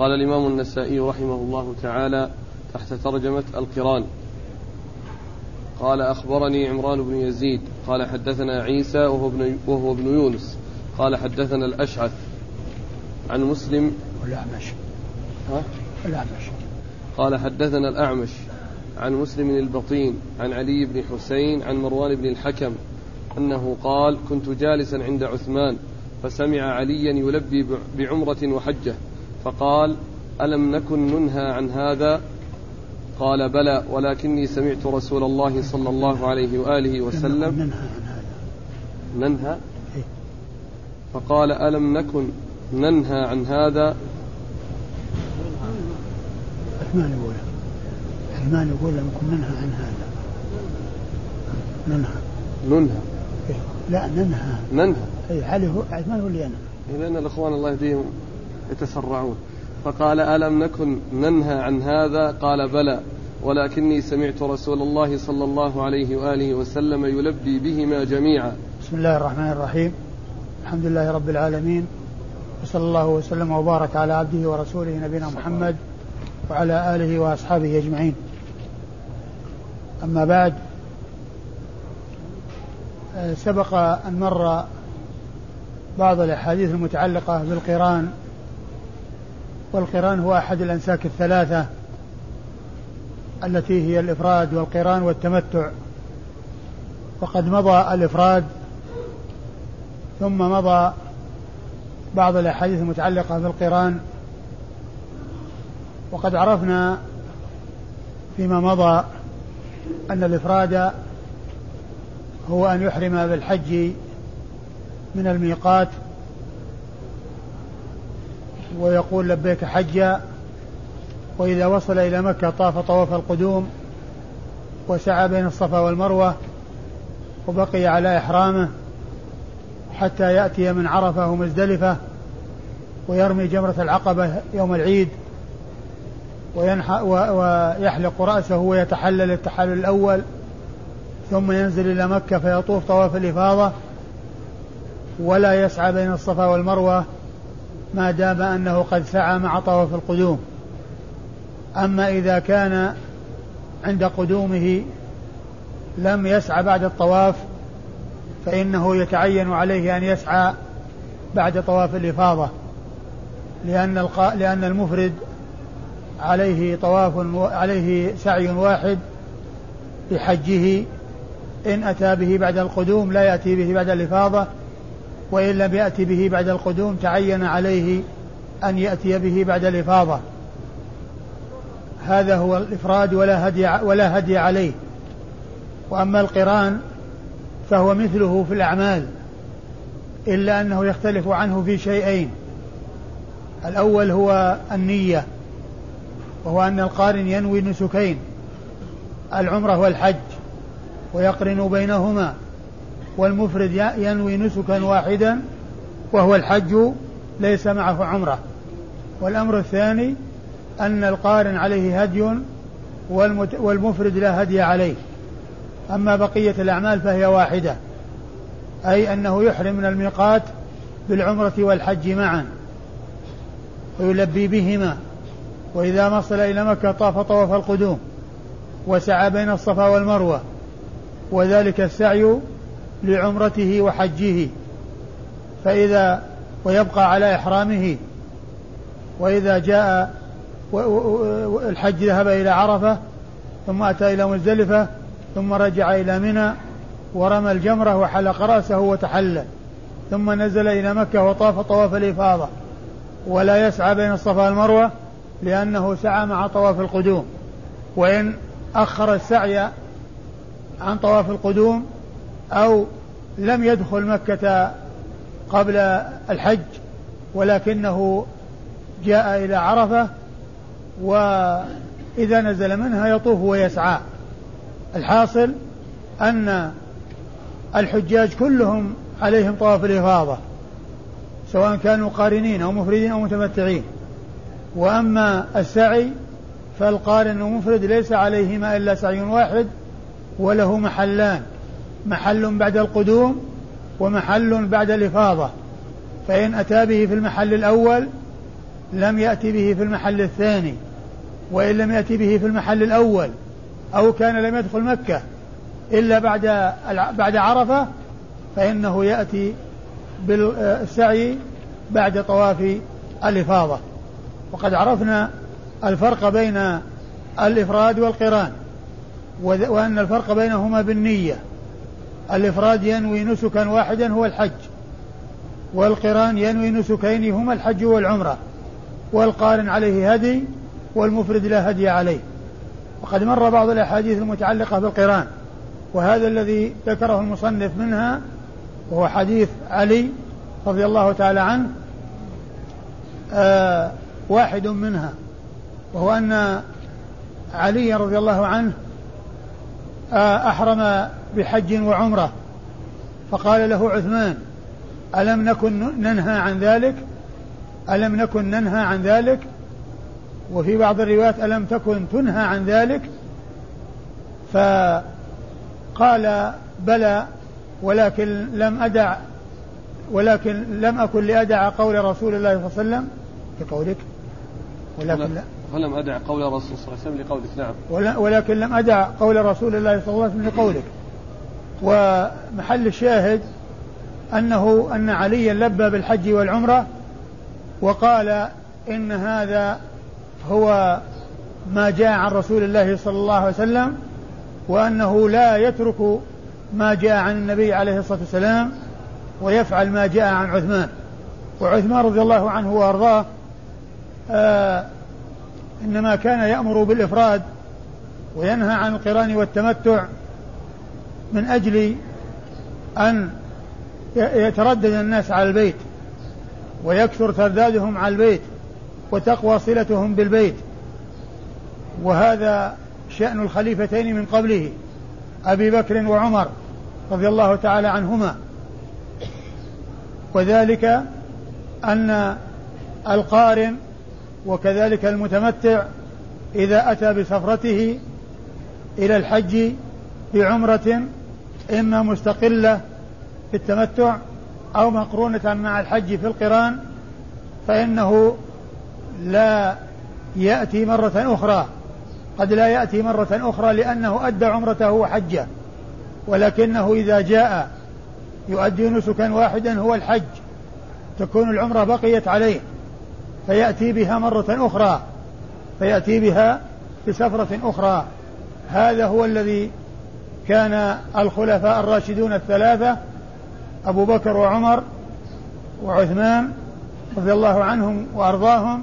قال الإمام النسائي رحمه الله تعالى تحت ترجمة القرآن. قال أخبرني عمران بن يزيد قال حدثنا عيسى وهو ابن, وهو ابن يونس قال حدثنا الأشعث عن مسلم. والأعمش. ها؟ الأعمش قال حدثنا الأعمش عن مسلم البطين عن علي بن حسين عن مروان بن الحكم أنه قال كنت جالسا عند عثمان فسمع عليا يلبي بعمرة وحجة. فقال ألم نكن ننهى عن هذا؟ قال بلى ولكني سمعت رسول الله صلى الله عليه وآله وسلم ننهى عن هذا. ننهى؟ إيه؟ فقال ألم نكن ننهى عن هذا؟ عثمان يقول عثمان يقول لم نكن ننهى عن هذا. ننهى. ننهى. إيه؟ لا ننهى. ننهى. اي علي هو عثمان هو اللي ينهى لأن الإخوان الله يهديهم. يتسرعون. فقال ألم نكن ننهى عن هذا؟ قال بلى. ولكني سمعت رسول الله صلى الله عليه وآله وسلم يلبي بهما جميعا. بسم الله الرحمن الرحيم. الحمد لله رب العالمين. وصلى الله وسلم وبارك على عبده ورسوله نبينا محمد وعلى آله وأصحابه أجمعين. أما بعد آه، سبق أن مر بعض الأحاديث المتعلقة بالقرآن والقران هو أحد الأنساك الثلاثة التي هي الإفراد والقران والتمتع. وقد مضى الإفراد ثم مضى بعض الأحاديث المتعلقة بالقران. وقد عرفنا فيما مضى أن الإفراد هو أن يحرم بالحج من الميقات ويقول لبيك حجا وإذا وصل إلى مكة طاف طواف القدوم وسعى بين الصفا والمروة وبقي على إحرامه حتى يأتي من عرفة ومزدلفة ويرمي جمرة العقبة يوم العيد ويحلق رأسه ويتحلل التحلل الأول ثم ينزل إلى مكة فيطوف طواف الإفاضة ولا يسعى بين الصفا والمروة ما دام أنه قد سعى مع طواف القدوم أما إذا كان عند قدومه لم يسعى بعد الطواف فإنه يتعين عليه أن يسعى بعد طواف الإفاضة لأن. لأن المفرد عليه طواف عليه سعي واحد بحجه إن أتى به بعد القدوم لا يأتي به بعد الإفاضة وإن لم يأتي به بعد القدوم تعين عليه أن يأتي به بعد الإفاضة. هذا هو الإفراد ولا هدي ولا هدي عليه. وأما القران فهو مثله في الأعمال إلا أنه يختلف عنه في شيئين. الأول هو النية وهو أن القارن ينوي نسكين العمرة والحج ويقرن بينهما. والمفرد ينوي نسكا واحدا وهو الحج ليس معه عمرة. والأمر الثاني أن القارن عليه هدي والمفرد لا هدي عليه. أما بقية الأعمال فهي واحدة أي أنه يحرم من الميقات بالعمرة والحج معا ويلبي بهما وإذا وصل إلى مكة طاف طواف القدوم وسعى بين الصفا والمروة وذلك السعي لعمرته وحجه فإذا ويبقى على إحرامه وإذا جاء الحج ذهب إلى عرفة ثم أتى إلى مزدلفة ثم رجع إلى منى ورمى الجمرة وحلق رأسه وتحلل ثم نزل إلى مكة وطاف طواف الإفاضة. ولا يسعى بين الصفا والمروة لأنه سعى مع طواف القدوم. وإن أخر السعي عن طواف القدوم أو لم يدخل مكة قبل الحج ولكنه جاء إلى عرفة وإذا نزل منها يطوف ويسعى. الحاصل أن الحجاج كلهم عليهم طواف الإفاضة سواء كانوا قارنين أو مفردين أو متمتعين. وأما السعي فالقارن والمفرد ليس عليهما إلا سعي واحد وله محلان. محل بعد القدوم ومحل بعد الإفاضة. فإن أتى به في المحل الأول لم يأتي به في المحل الثاني. وإن لم يأتي به في المحل الأول أو كان لم يدخل مكة إلا بعد بعد عرفة فإنه يأتي بالسعي بعد طواف الإفاضة. وقد عرفنا الفرق بين الإفراد والقران وأن الفرق بينهما بالنية. الإفراد ينوي نسكا واحدا هو الحج والقران ينوي نسكين هما الحج والعمرة والقارن عليه هدي والمفرد لا هدي عليه. وقد مر بعض الأحاديث المتعلقة بالقران وهذا الذي ذكره المصنف منها وهو حديث علي رضي الله تعالى عنه آه واحد منها وهو أن علي رضي الله عنه أحرم بحج وعمرة. فقال له عثمان ألم نكن ننهى عن ذلك؟ ألم نكن ننهى عن ذلك؟ وفي بعض الروايات ألم تكن تنهى عن ذلك؟ فقال بلى ولكن لم أدع ولكن لم أكن لأدع قول رسول الله صلى الله عليه وسلم. كقولك ولكن لا. فلم أدع قول الرسول صلى الله عليه وسلم لقولك نعم. ولكن لم أدع قول رسول الله صلى الله عليه وسلم لقولك ومحل الشاهد أنه أن عليا لبى بالحج والعمرة وقال إن هذا هو ما جاء عن رسول الله صلى الله عليه وسلم وأنه لا يترك ما جاء عن النبي عليه الصلاة والسلام ويفعل ما جاء عن عثمان. وعثمان رضي الله عنه وأرضاه آه إنما كان يأمر بالإفراد وينهى عن القران والتمتع من أجل أن يتردد الناس على البيت ويكثر تردادهم على البيت وتقوى صلتهم بالبيت. وهذا شأن الخليفتين من قبله أبي بكر وعمر رضي الله تعالى عنهما. وذلك أن القارن وكذلك المتمتع إذا أتى بسفرته إلى الحج بعمرة إما مستقلة في التمتع أو مقرونة مع الحج في القران فإنه لا يأتي مرة أخرى. قد لا يأتي مرة أخرى لأنه أدى عمرته وحجه ولكنه إذا جاء يؤدي نسكا واحدا هو الحج تكون العمرة بقيت عليه. فيأتي بها مرة أخرى فيأتي بها في سفرة أخرى. هذا هو الذي كان الخلفاء الراشدون الثلاثة أبو بكر وعمر وعثمان رضي الله عنهم وأرضاهم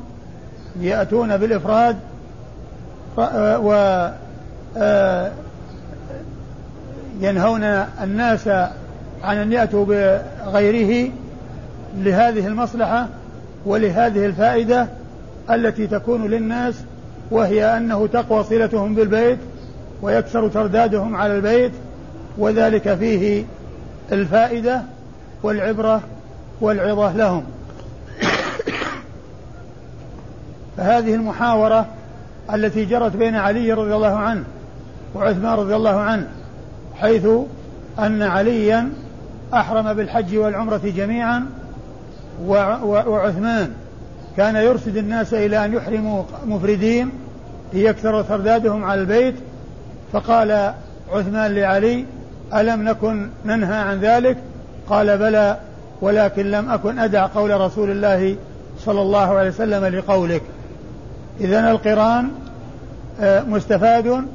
يأتون بالإفراد. و آه، ينهون الناس عن أن يأتوا بغيره لهذه المصلحة. ولهذه الفائدة التي تكون للناس وهي أنه تقوى صلتهم بالبيت ويكثر تردادهم على البيت وذلك فيه الفائدة والعبرة والعظة لهم. فهذه المحاورة التي جرت بين علي رضي الله عنه وعثمان رضي الله عنه حيث أن عليا أحرم بالحج والعمرة جميعا وعثمان كان يرشد الناس إلى أن يحرموا مفردين ليكثر تردادهم على البيت فقال عثمان لعلي ألم نكن ننهى عن ذلك؟ قال بلى ولكن لم أكن أدع قول رسول الله صلى الله عليه وسلم لقولك. إذا القرآن آه، مستفاد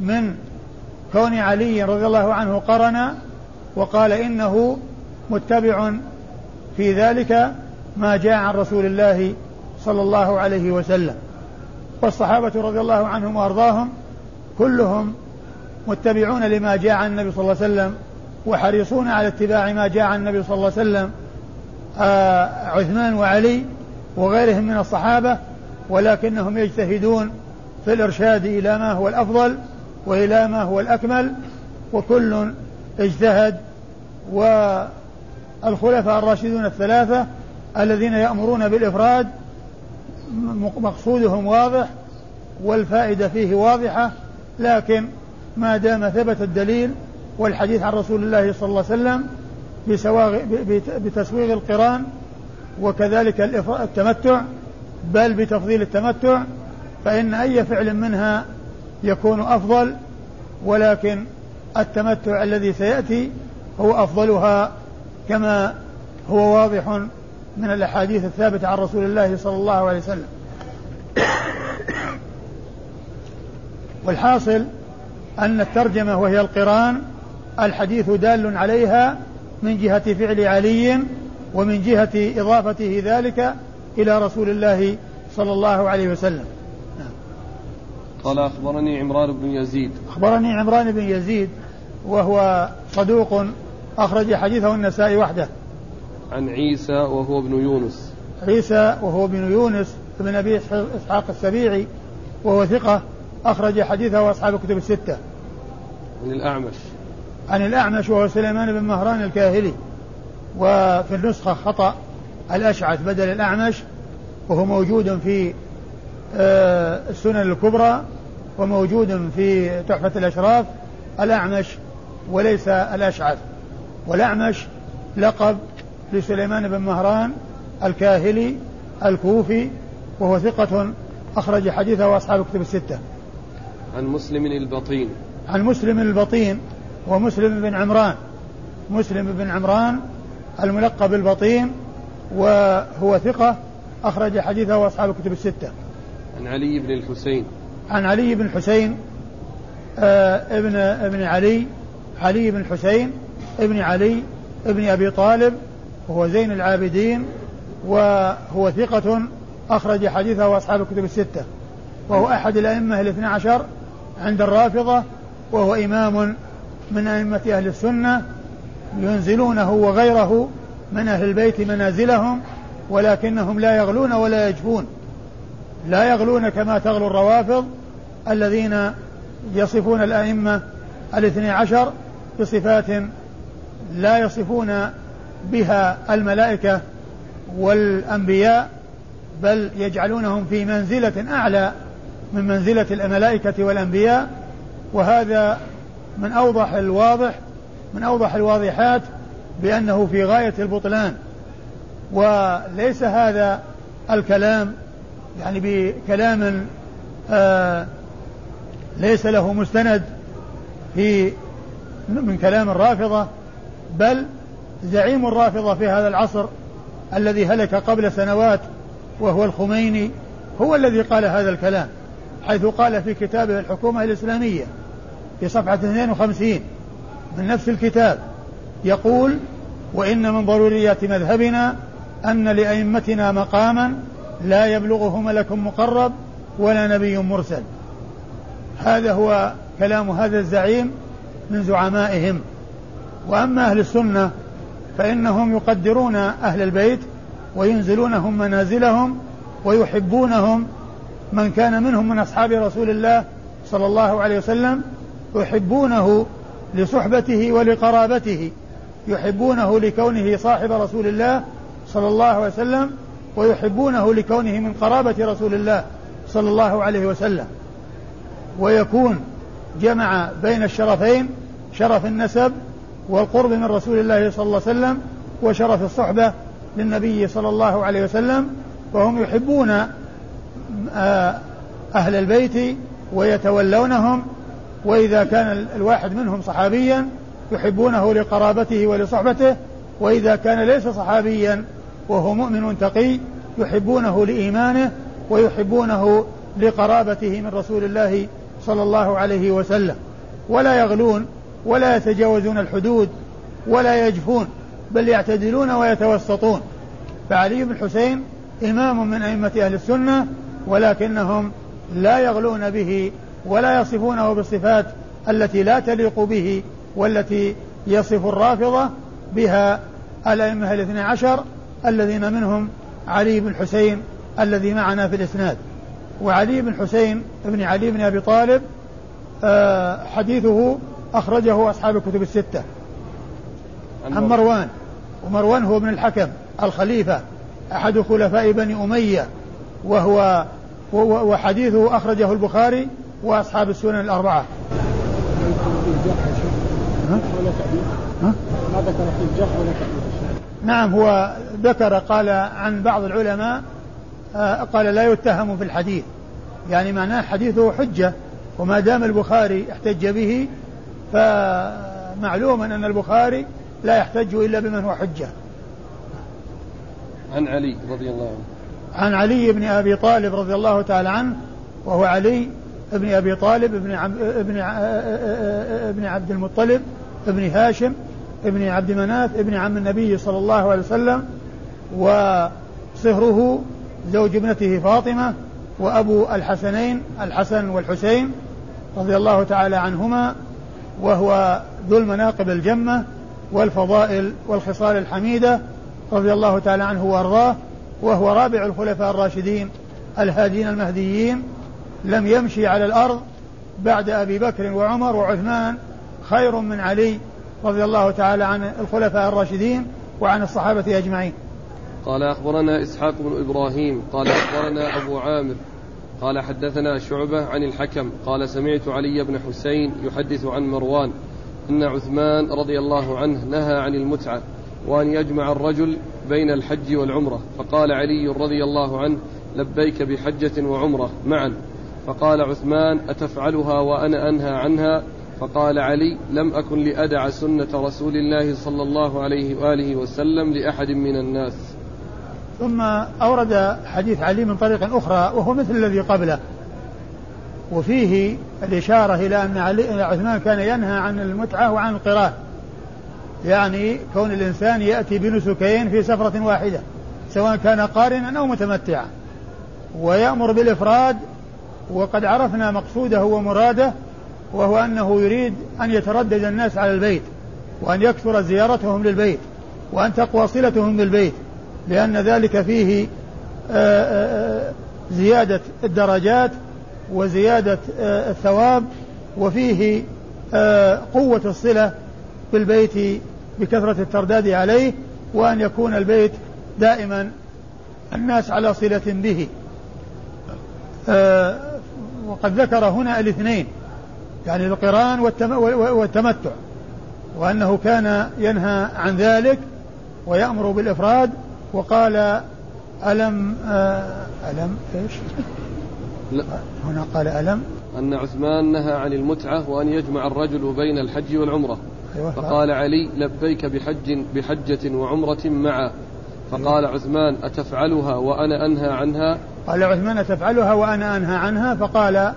من كون علي رضي الله عنه قرن وقال إنه متبع في ذلك ما جاء عن رسول الله صلى الله عليه وسلم. والصحابة رضي الله عنهم وأرضاهم كلهم متبعون لما جاء عن النبي صلى الله عليه وسلم وحريصون على اتباع ما جاء عن النبي صلى الله عليه وسلم آه عثمان وعلي وغيرهم من الصحابة ولكنهم يجتهدون في الإرشاد إلى ما هو الأفضل وإلى ما هو الأكمل وكل اجتهد والخلفاء الراشدون الثلاثة الذين يأمرون بالإفراد مقصودهم واضح والفائدة فيه واضحة لكن ما دام ثبت الدليل والحديث عن رسول الله صلى الله عليه وسلم بتسويغ القرآن وكذلك التمتع بل بتفضيل التمتع فإن أي فعل منها يكون أفضل ولكن التمتع الذي سيأتي هو أفضلها كما هو واضح من الأحاديث الثابتة عن رسول الله صلى الله عليه وسلم والحاصل أن الترجمة وهي القرآن الحديث دال عليها من جهة فعل علي ومن جهة إضافته ذلك إلى رسول الله صلى الله عليه وسلم. قال أخبرني عمران بن يزيد أخبرني عمران بن يزيد وهو صدوق أخرج حديثه النسائي وحده. عن عيسى وهو ابن يونس. عيسى وهو ابن يونس بن أبي إسحاق السبيعي وهو ثقة أخرج حديثه أصحاب الكتب الستة. عن الأعمش. عن الأعمش وهو سليمان بن مهران الكاهلي. وفي النسخة خطأ الأشعث بدل الأعمش وهو موجود في آه، السنن الكبرى وموجود في تحفة الأشراف. الأعمش وليس الأشعث. والأعمش لقب لسليمان بن مهران الكاهلي الكوفي وهو ثقة أخرج حديثه أصحاب الكتب الستة. عن مسلم البطين. عن مسلم البطين ومسلم بن عمران مسلم بن عمران الملقب البطين وهو ثقة أخرج حديثه أصحاب الكتب الستة. عن علي بن الحسين. عن علي بن الحسين آه ابن ابن علي علي بن الحسين ابن علي ابن أبي طالب وهو زين العابدين وهو ثقة أخرج حديثه أصحاب الكتب الستة. وهو أحد الأئمة الاثنى عشر عند الرافضة وهو إمام من أئمة أهل السنة ينزلونه وغيره من أهل البيت منازلهم ولكنهم لا يغلون ولا يجفون. لا يغلون كما تغلو الروافض الذين يصفون الأئمة الاثني عشر بصفات لا يصفون بها الملائكة والأنبياء بل يجعلونهم في منزلة أعلى من منزلة الملائكة والأنبياء. وهذا من أوضح الواضح من أوضح الواضحات بأنه في غاية البطلان. وليس هذا الكلام يعني بكلام آه ليس له مستند في من كلام الرافضة. بل زعيم الرافضة في هذا العصر الذي هلك قبل سنوات وهو الخميني هو الذي قال هذا الكلام حيث قال في كتابه الحكومة الإسلامية في صفحة 52 من نفس الكتاب يقول وإن من ضروريات مذهبنا أن لأئمتنا مقاما لا يبلغه ملك مقرب ولا نبي مرسل. هذا هو كلام هذا الزعيم من زعمائهم. وأما أهل السنة فإنهم يقدرون أهل البيت وينزلونهم منازلهم ويحبونهم. من كان منهم من أصحاب رسول الله صلى الله عليه وسلم يحبونه لصحبته ولقرابته يحبونه لكونه صاحب رسول الله صلى الله عليه وسلم ويحبونه لكونه من قرابة رسول الله صلى الله عليه وسلم. ويكون جمع بين الشرفين شرف النسب والقرب من رسول الله صلى الله عليه وسلم وشرف الصحبة للنبي صلى الله عليه وسلم وهم يحبون آه، أهل البيت ويتولونهم وإذا كان الواحد منهم صحابيا يحبونه لقرابته ولصحبته وإذا كان ليس صحابيا وهو مؤمن تقي يحبونه لإيمانه ويحبونه لقرابته من رسول الله صلى الله عليه وسلم. ولا يغلون ولا يتجاوزون الحدود ولا يجفون بل يعتدلون ويتوسطون. فعلي بن الحسين إمام من أئمة أهل السنة ولكنهم لا يغلون به ولا يصفونه بالصفات التي لا تليق به والتي يصف الرافضة بها الأئمة الاثنى عشر الذين منهم علي بن الحسين الذي معنا في الإسناد. وعلي بن حسين بن علي بن أبي طالب آه، حديثه أخرجه أصحاب الكتب الستة. عن مروان. ومروان هو ابن الحكم الخليفة أحد خلفاء بني أمية. وهو وحديثه أخرجه البخاري وأصحاب السنن الأربعة. ما ذكر في الجرح ولا نعم هو ذكر قال عن بعض العلماء آه، قال لا يتهم في الحديث. يعني معناه حديثه حجة وما دام البخاري احتج به فمعلوم أن البخاري لا يحتج إلا بمن هو حجة. عن علي رضي الله عنه. عن علي بن أبي طالب رضي الله تعالى عنه وهو علي بن أبي طالب ابن عب ابن ابن عبد المطلب ابن هاشم ابن عبد مناف ابن عم النبي صلى الله عليه وسلم وصهره زوج ابنته فاطمة وأبو الحسنين الحسن والحسين رضي الله تعالى عنهما وهو ذو المناقب الجمة والفضائل والخصال الحميدة رضي الله تعالى عنه وأرضاه وهو رابع الخلفاء الراشدين الهادين المهديين لم يمشي على الأرض بعد أبي بكر وعمر وعثمان خير من علي رضي الله تعالى عن الخلفاء الراشدين وعن الصحابة أجمعين. قال أخبرنا إسحاق بن إبراهيم قال أخبرنا أبو عامر قال حدثنا شعبة عن الحكم قال سمعت علي بن حسين يحدث عن مروان أن عثمان رضي الله عنه نهى عن المتعة وأن يجمع الرجل بين الحج والعمرة فقال علي رضي الله عنه لبيك بحجة وعمرة معا فقال عثمان أتفعلها وأنا أنهى عنها؟ فقال علي لم أكن لأدع سنة رسول الله صلى الله عليه وآله وسلم لأحد من الناس. ثم أورد حديث علي من طريق أخرى وهو مثل الذي قبله. وفيه الإشارة إلى أن علي عثمان كان ينهى عن المتعة وعن القراء يعني كون الإنسان يأتي بنسكين في سفرة واحدة سواء كان قارنا أو متمتعا. ويأمر بالإفراد وقد عرفنا مقصوده ومراده وهو أنه يريد أن يتردد الناس على البيت وأن يكثر زيارتهم للبيت وأن تقوى صلتهم بالبيت لأن ذلك فيه آه، آه، آه، زيادة الدرجات وزيادة الثواب وفيه قوة الصلة بالبيت بكثرة الترداد عليه وأن يكون البيت دائما الناس على صلة به. وقد ذكر هنا الاثنين يعني القرآن والتمتع وأنه كان ينهى عن ذلك ويأمر بالإفراد وقال ألم آه، ألم إيش؟ لا. هنا قال ألم. أن عثمان نهى عن المتعة وأن يجمع الرجل بين الحج والعمرة. أيوة فقال علي لبيك بحج بحجة وعمرة معا فقال عثمان أتفعلها وأنا أنهى عنها؟ قال عثمان أتفعلها وأنا أنهى عنها؟ فقال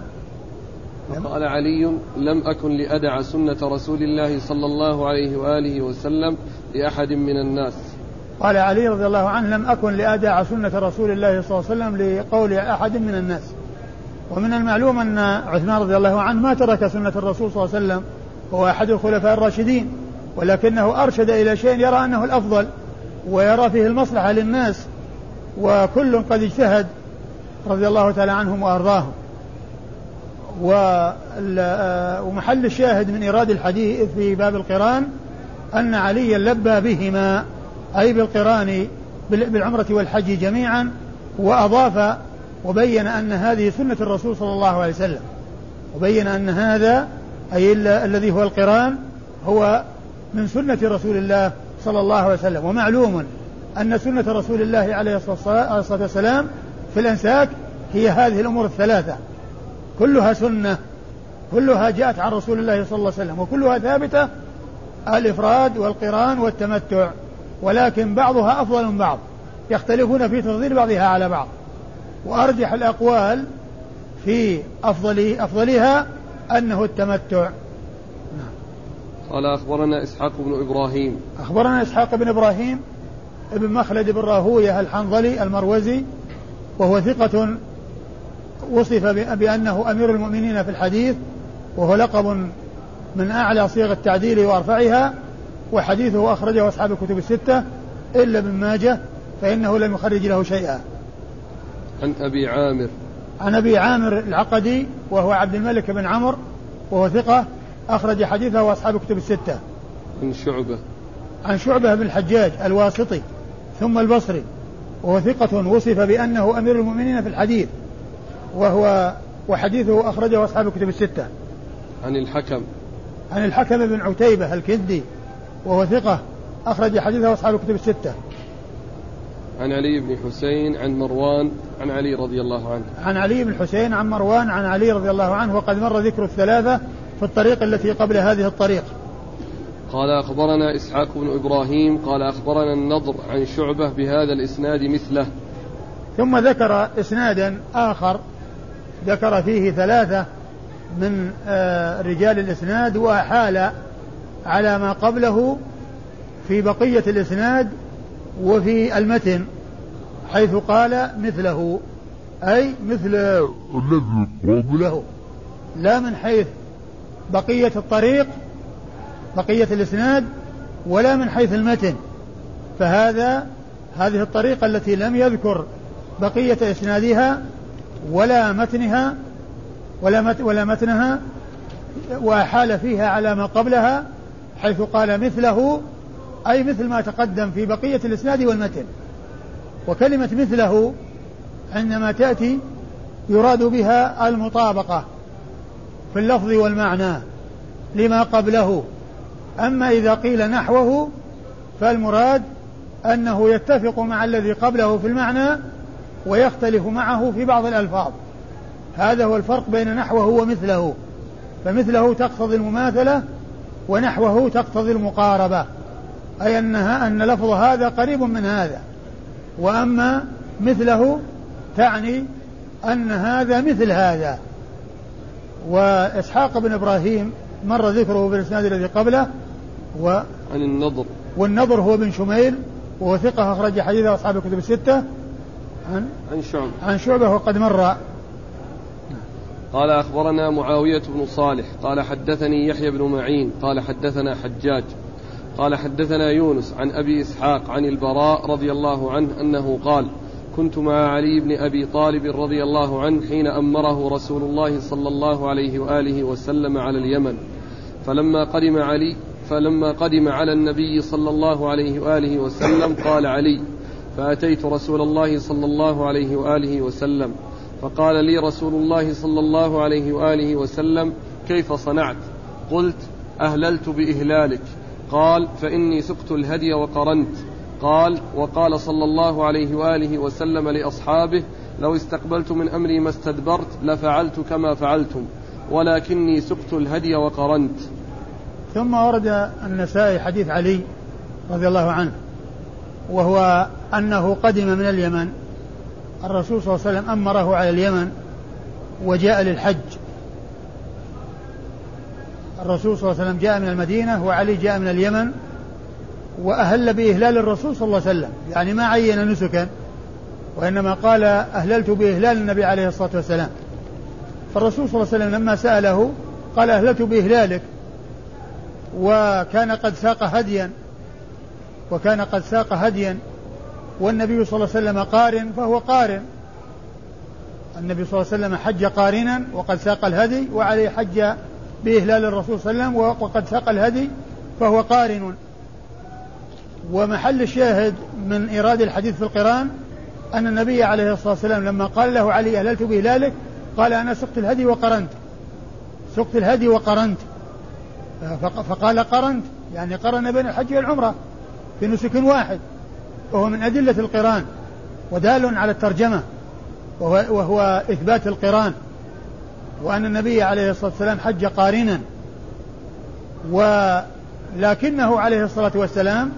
قال علي لم أكن لأدع سنة رسول الله صلى الله عليه وآله وسلم لأحد من الناس. قال علي رضي الله عنه لم أكن لأدع سنة رسول الله صلى الله عليه وسلم لقول أحد من الناس. ومن المعلوم أن عثمان رضي الله عنه ما ترك سنة الرسول صلى الله عليه وسلم هو أحد الخلفاء الراشدين ولكنه أرشد إلى شيء يرى أنه الأفضل ويرى فيه المصلحة للناس وكل قد اجتهد رضي الله تعالى عنهم وأرضاهم. ومحل الشاهد من إيراد الحديث في باب القرآن أن عليا لبى بهما. أي بالقرآن بالعمرة والحج جميعا وأضاف وبين أن هذه سنة الرسول صلى الله عليه وسلم. وبين أن هذا أي الذي هو القرآن هو من سنة رسول الله صلى الله عليه وسلم. ومعلوم أن سنة رسول الله عليه الصلاة والسلام في الأنساك هي هذه الأمور الثلاثة. كلها سنة كلها جاءت عن رسول الله صلى الله عليه وسلم وكلها ثابتة الإفراد والقرآن والتمتع. ولكن بعضها أفضل من بعض. يختلفون في تفضيل بعضها على بعض. وأرجح الأقوال في أفضل أفضلها أنه التمتع. نعم. قال أخبرنا إسحاق بن إبراهيم. أخبرنا إسحاق بن إبراهيم ابن مخلد بن راهوية الحنظلي المروزي وهو ثقة وصف بأنه أمير المؤمنين في الحديث وهو لقب من أعلى صيغ التعديل وأرفعها. وحديثه أخرجه أصحاب الكتب الستة إلا ابن ماجه فإنه لم يخرج له شيئا. عن أبي عامر. عن أبي عامر العقدي وهو عبد الملك بن عمرو وهو ثقة أخرج حديثه أصحاب الكتب الستة. عن شعبة. عن شعبة بن الحجاج الواسطي ثم البصري وهو ثقة وصف بأنه أمير المؤمنين في الحديث وهو وحديثه أخرجه أصحاب الكتب الستة. عن الحكم. عن الحكم بن عتيبة الكندي وهو ثقة. أخرج حديثه أصحاب الكتب الستة. عن علي بن حسين عن مروان عن علي رضي الله عنه. عن علي بن حسين عن مروان عن علي رضي الله عنه وقد مر ذكر الثلاثة في الطريق التي قبل هذه الطريق. قال أخبرنا إسحاق بن إبراهيم قال أخبرنا النضر عن شعبة بهذا الإسناد مثله. ثم ذكر إسنادا آخر ذكر فيه ثلاثة من آه، رجال الإسناد وأحال على ما قبله في بقية الإسناد وفي المتن حيث قال مثله أي مثل الذي قبله. لا من حيث بقية الطريق بقية الإسناد ولا من حيث المتن. فهذا هذه الطريقة التي لم يذكر بقية إسنادها ولا متنها ولا ولا متنها وأحال فيها على ما قبلها حيث قال مثله أي مثل ما تقدم في بقية الإسناد والمتن. وكلمة مثله عندما تأتي يراد بها المطابقة في اللفظ والمعنى لما قبله. أما إذا قيل نحوه فالمراد أنه يتفق مع الذي قبله في المعنى ويختلف معه في بعض الألفاظ. هذا هو الفرق بين نحوه ومثله. فمثله تقتضي المماثلة ونحوه تقتضي المقاربة أي أنها أن لفظ هذا قريب من هذا. وأما مثله تعني أن هذا مثل هذا. وإسحاق بن إبراهيم مر ذكره في الإسناد الذي قبله و عن النضر. والنضر هو بن شميل وهو ثقة أخرج حديث أصحاب الكتب الستة. عن عن شعبة. عن شعبة وقد مر. قال أخبرنا معاوية بن صالح قال حدثني يحيى بن معين قال حدثنا حجاج قال حدثنا يونس عن أبي إسحاق عن البراء رضي الله عنه أنه قال كنت مع علي بن أبي طالب رضي الله عنه حين أمره رسول الله صلى الله عليه وآله وسلم على اليمن. فلما قدم علي فلما قدم على النبي صلى الله عليه وآله وسلم قال علي فأتيت رسول الله صلى الله عليه وآله وسلم فقال لي رسول الله صلى الله عليه وآله وسلم كيف صنعت؟ قلت أهللت بإهلالك. قال فإني سقت الهدي وقرنت. قال وقال صلى الله عليه وآله وسلم لأصحابه لو استقبلت من أمري ما استدبرت لفعلت كما فعلتم ولكني سقت الهدي وقرنت. ثم ورد النسائي حديث علي رضي الله عنه وهو أنه قدم من اليمن. الرسول صلى الله عليه وسلم أمره على اليمن وجاء للحج. الرسول صلى الله عليه وسلم جاء من المدينة وعلي جاء من اليمن وأهل بإهلال الرسول صلى الله عليه وسلم. يعني ما عين نسكا وإنما قال أهللت بإهلال النبي عليه الصلاة والسلام. فالرسول صلى الله عليه وسلم لما سأله قال أهللت بإهلالك وكان قد ساق هديا وكان قد ساق هديا والنبي صلى الله عليه وسلم قارن فهو قارن. النبي صلى الله عليه وسلم حج قارنا وقد ساق الهدي وعليه حج بإهلال الرسول صلى الله عليه وسلم وقد ساق الهدي فهو قارن. ومحل الشاهد من إيراد الحديث في القرآن أن النبي عليه الصلاة والسلام لما قال له علي أهللت بهلالك قال أنا سقت الهدي وقرنت. سقت الهدي وقرنت. فقال قرنت يعني قرن بين الحج والعمرة في نسك واحد. وهو من أدلة القرآن ودال على الترجمة وهو, وهو إثبات القرآن وأن النبي عليه الصلاة والسلام حج قارنا ولكنه عليه الصلاة والسلام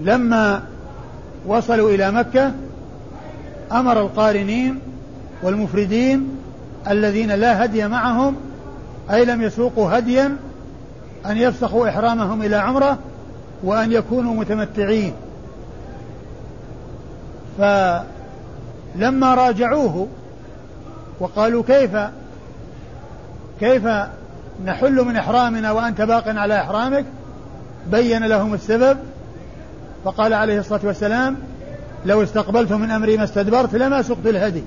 لما وصلوا إلى مكة أمر القارنين والمفردين الذين لا هدي معهم أي لم يسوقوا هديا أن يفسخوا إحرامهم إلى عمرة وأن يكونوا متمتعين. فلما راجعوه وقالوا كيف كيف نحل من إحرامنا وأنت باق على إحرامك بين لهم السبب. فقال عليه الصلاة والسلام لو استقبلت من أمري ما استدبرت لما سقت الهدي.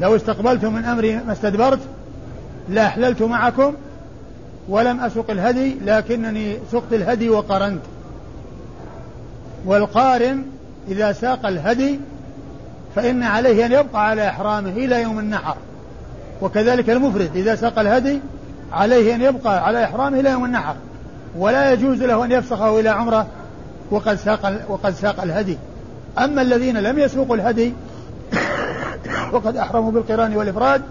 لو استقبلت من أمري ما استدبرت لأحللت معكم ولم أسق الهدي لكنني سقت الهدي وقرنت. والقارن إذا ساق الهدي فإن عليه أن يبقى على إحرامه إلى يوم النحر. وكذلك المفرد إذا ساق الهدي عليه أن يبقى على إحرامه إلى يوم النحر. ولا يجوز له أن يفسخه إلى عمرة وقد ساق وقد ساق الهدي. أما الذين لم يسوقوا الهدي وقد أحرموا بالقران والإفراد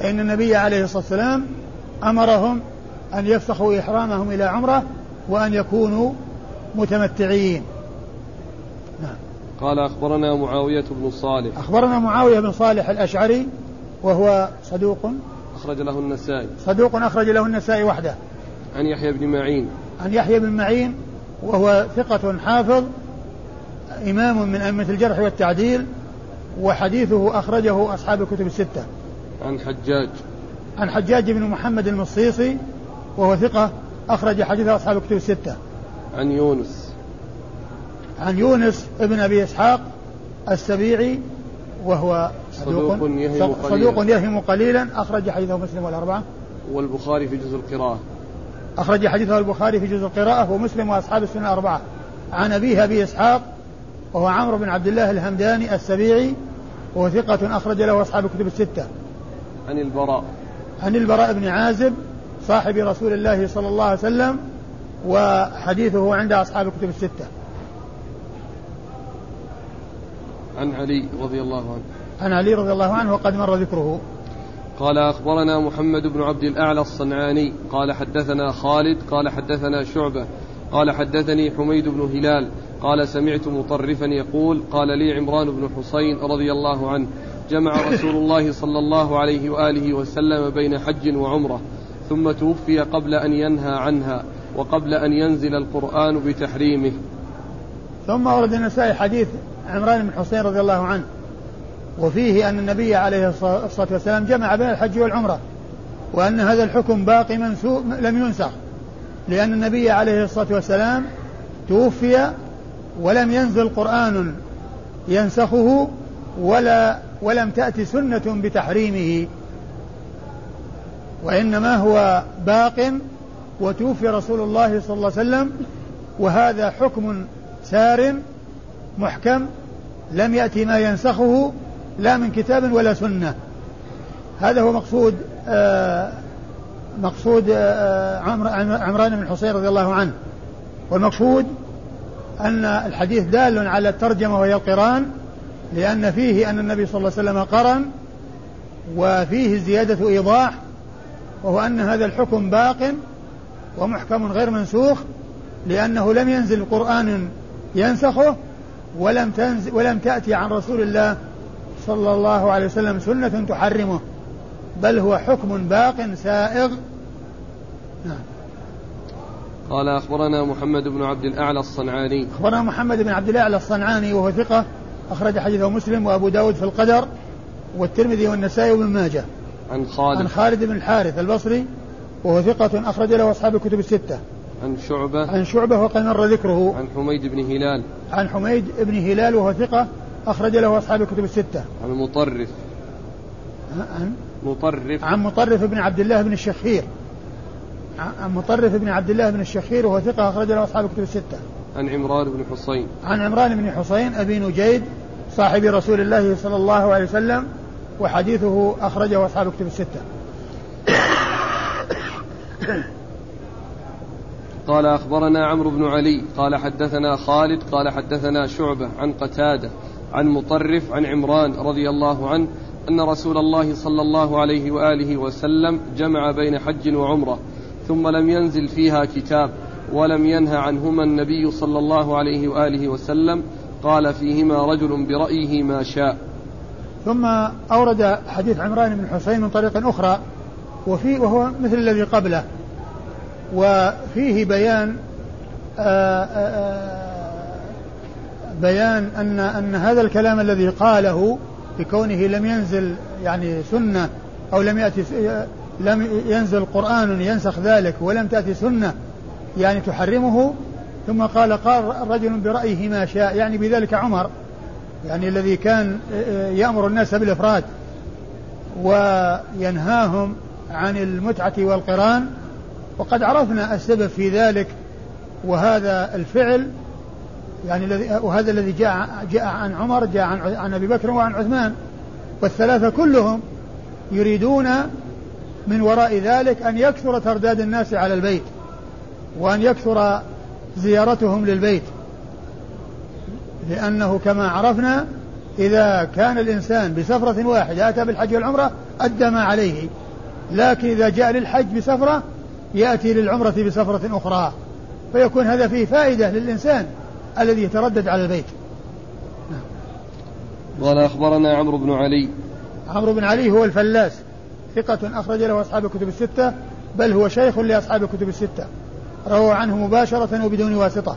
فإن النبي عليه الصلاة والسلام أمرهم أن يفسخوا إحرامهم إلى عمرة وأن يكونوا متمتعين. قال أخبرنا معاوية بن صالح. أخبرنا معاوية بن صالح الأشعري وهو صدوق. أخرج له النسائي. صدوق أخرج له النسائي وحده. عن يحيى بن معين. عن يحيى بن معين وهو ثقة حافظ إمام من أئمة الجرح والتعديل وحديثه أخرجه أصحاب الكتب الستة. عن حجاج. عن حجاج بن محمد المصيصي وهو ثقة أخرج حديثه أصحاب الكتب الستة. عن يونس. عن يونس ابن أبي إسحاق السبيعي وهو صدوق يهم صدوق يهم قليلا. أخرج حديثه مسلم والأربعة. والبخاري في جزء القراءة. أخرج حديثه البخاري في جزء القراءة ومسلم وأصحاب السنة الأربعة. عن أبيه أبي إسحاق وهو عمرو بن عبد الله الهمداني السبيعي وهو ثقة أخرج له أصحاب الكتب الستة. عن البراء. عن البراء بن عازب صاحب رسول الله صلى الله عليه وسلم وحديثه عند أصحاب الكتب الستة. عن علي رضي الله عنه. عن علي رضي الله عنه وقد مر ذكره. قال أخبرنا محمد بن عبد الأعلى الصنعاني قال حدثنا خالد قال حدثنا شعبة قال حدثني حميد بن هلال قال سمعت مطرفا يقول قال لي عمران بن حسين رضي الله عنه جمع رسول الله صلى الله عليه وآله وسلم بين حج وعمرة ثم توفي قبل أن ينهى عنها وقبل أن ينزل القرآن بتحريمه. ثم ورد النسائي حديث عمران بن حسين رضي الله عنه وفيه أن النبي عليه الصلاة والسلام جمع بين الحج والعمرة وأن هذا الحكم باقي منسوخ لم ينسخ لأن النبي عليه الصلاة والسلام توفي ولم ينزل قرآن ينسخه ولا ولم تأتي سنة بتحريمه وإنما هو باق وتوفي رسول الله صلى الله عليه وسلم وهذا حكم سار محكم لم يأتي ما ينسخه لا من كتاب ولا سنة. هذا هو مقصود آه مقصود آه عمران بن حصين رضي الله عنه. والمقصود أن الحديث دال على الترجمة وهي القرآن لأن فيه أن النبي صلى الله عليه وسلم قرن وفيه زيادة إيضاح وهو أن هذا الحكم باق ومحكم غير منسوخ لأنه لم ينزل قرآن ينسخه ولم تنزل ولم تأتي عن رسول الله صلى الله عليه وسلم سنة تحرمه بل هو حكم باق سائغ. نعم. قال أخبرنا محمد بن عبد الأعلى الصنعاني. أخبرنا محمد بن عبد الأعلى الصنعاني وهو ثقة أخرج حديثه مسلم وأبو داود في القدر والترمذي والنسائي وابن ماجه. عن خالد. عن خالد بن الحارث البصري وهو ثقة أخرج له أصحاب الكتب الستة. عن شعبة. عن شعبة وقد مر ذكره. عن حميد بن هلال. عن حميد بن هلال وهو ثقة أخرج له أصحاب الكتب الستة. عن مطرف. عن مطرف. عن مطرف بن عبد الله بن الشخير. عن مطرف بن عبد الله بن الشخير وهو ثقة أخرج له أصحاب الكتب الستة. عن عمران بن حصين عن عمران بن حصين أبي نجيد صاحب رسول الله صلى الله عليه وسلم وحديثه أخرجه أصحاب الكتب الستة. قال أخبرنا عمرو بن علي قال حدثنا خالد قال حدثنا شعبة عن قتادة عن مطرف عن عمران رضي الله عنه أن رسول الله صلى الله عليه وآله وسلم جمع بين حج وعمرة ثم لم ينزل فيها كتاب ولم ينه عنهما النبي صلى الله عليه وآله وسلم قال فيهما رجل برأيه ما شاء. ثم أورد حديث عمران بن حسين من طريق أخرى وفي وهو مثل الذي قبله. وفيه بيان آآ آآ بيان أن أن هذا الكلام الذي قاله بكونه لم ينزل يعني سنة أو لم يأتي لم ينزل قرآن ينسخ ذلك ولم تأتي سنة يعني تحرمه ثم قال قال رجل برأيه ما شاء يعني بذلك عمر يعني الذي كان يأمر الناس بالإفراد وينهاهم عن المتعة والقران وقد عرفنا السبب في ذلك وهذا الفعل يعني الذي وهذا الذي جاء جاء عن عمر جاء عن عن أبي بكر وعن عثمان والثلاثة كلهم يريدون من وراء ذلك أن يكثر ترداد الناس على البيت وأن يكثر زيارتهم للبيت. لأنه كما عرفنا إذا كان الإنسان بسفرة واحدة أتى بالحج والعمرة أدى ما عليه. لكن إذا جاء للحج بسفرة يأتي للعمرة بسفرة أخرى فيكون هذا فيه فائدة للإنسان الذي يتردد على البيت. قال أخبرنا عمرو بن علي. عمرو بن علي هو الفلاس ثقة أخرج له أصحاب الكتب الستة بل هو شيخ لأصحاب الكتب الستة. روى عنه مباشرة وبدون واسطة.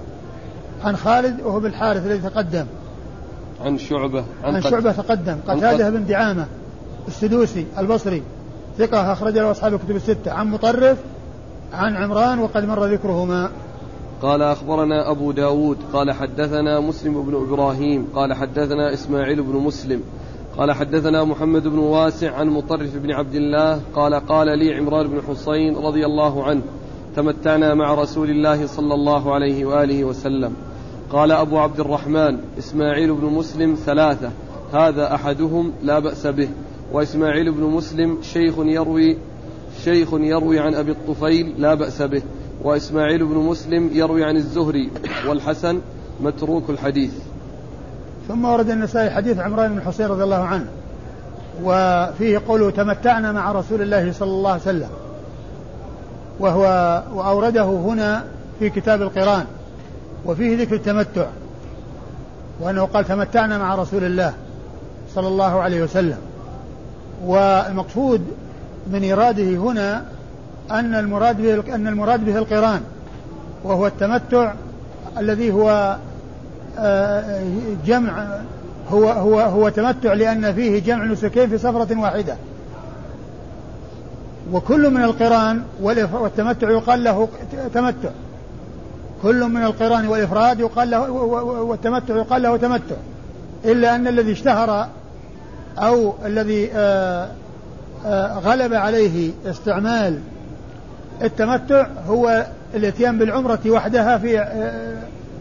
عن خالد وهو بالحارث الذي تقدم. عن شعبة عن, عن شعبة تقدم. قتادة. بن دعامة السدوسي البصري ثقة أخرج له أصحاب الكتب الستة. عن مطرف عن عمران وقد مر ذكرهما. قال أخبرنا أبو داود قال حدثنا مسلم بن إبراهيم قال حدثنا إسماعيل بن مسلم قال حدثنا محمد بن واسع عن مطرف بن عبد الله قال قال لي عمران بن حصين رضي الله عنه تمتعنا مع رسول الله صلى الله عليه وآله وسلم. قال أبو عبد الرحمن إسماعيل بن مسلم ثلاثة هذا أحدهم لا بأس به وإسماعيل بن مسلم شيخ يروي شيخ يروي عن أبي الطفيل لا بأس به وإسماعيل بن مسلم يروي عن الزهري والحسن متروك الحديث. ثم ورد النسائي حديث عمران بن حسين رضي الله عنه وفيه قوله تمتعنا مع رسول الله صلى الله عليه وسلم وهو وأورده هنا في كتاب القرآن وفيه ذكر التمتع وأنه قال تمتعنا مع رسول الله صلى الله عليه وسلم والمقصود من إراده هنا أن المراد به أن المراد به القرآن وهو التمتع الذي هو آه، جمع هو هو هو تمتع لأن فيه جمع نسكين في سفرة واحدة. وكل من القرآن والتمتع يقال له تمتع. كل من القرآن والإفراد يقال له والتمتع يقال له تمتع. إلا أن الذي اشتهر أو الذي آه، غلب عليه استعمال التمتع هو الاتيان بالعمرة وحدها في آه،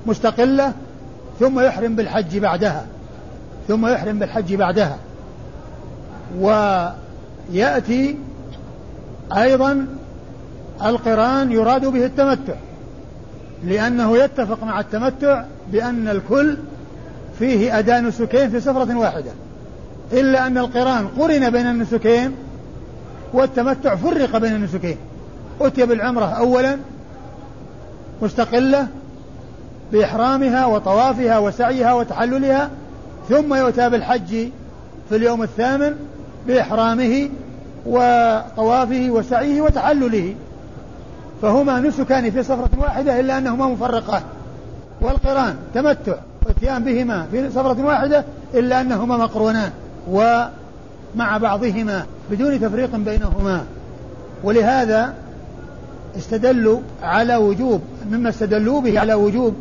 مستقلة ثم يحرم بالحج بعدها ثم يحرم بالحج بعدها. ويأتي أيضا القرآن يراد به التمتع لأنه يتفق مع التمتع بأن الكل فيه أداء نسكين في سفرة واحدة إلا أن القرآن قرن بين النسكين والتمتع فرق بين النسكين. أتي بالعمرة أولا مستقلة بإحرامها وطوافها وسعيها وتحللها ثم يؤتى بالحج في اليوم الثامن بإحرامه وطوافه وسعيه وتحلله. فهما نسكان في سفرة واحدة إلا أنهما مفرقان والقران تمتع واتيان بهما في سفرة واحدة إلا أنهما مقرونان ومع بعضهما بدون تفريق بينهما. ولهذا استدلوا على وجوب مما استدلوا به على وجوب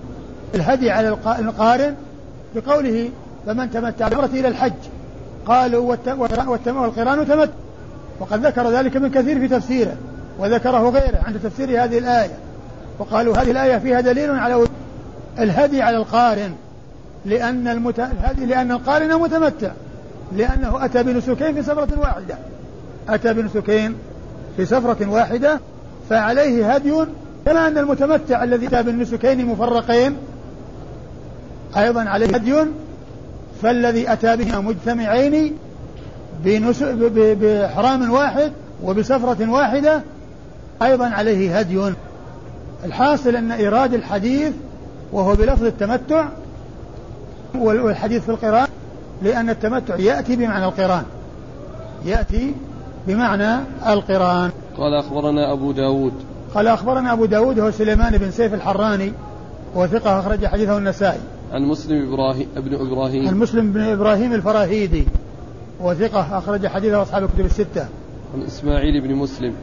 الهدي على القارن بقوله فمن تمتع بعمرة إلى الحج قالوا والقرآن تمتع وقد ذكر ذلك من كثير في تفسيره وذكره غيره عند تفسير هذه الآية. وقالوا هذه الآية فيها دليل على الهدي على القارن لأن المت... الهدي لأن القارن متمتع لأنه أتى بنسكين في سفرة واحدة. أتى بنسكين في سفرة واحدة فعليه هدي كما أن المتمتع الذي أتى بالنسكين مفرقين أيضا عليه هدي فالذي أتى بهما مجتمعين بإحرام واحد وبسفرة واحدة أيضا عليه هدي. الحاصل أن إيراد الحديث وهو بلفظ التمتع والحديث في القرآن لأن التمتع يأتي بمعنى القرآن يأتي بمعنى القرآن. قال أخبرنا أبو داود. قال أخبرنا أبو داود هو سليمان بن سيف الحراني وثقة أخرج حديثه النسائي. عن مسلم إبراهيم ابن إبراهيم. عن مسلم بن إبراهيم الفراهيدي وثقة أخرج حديثه أصحاب الكتب الستة. عن إسماعيل بن مسلم.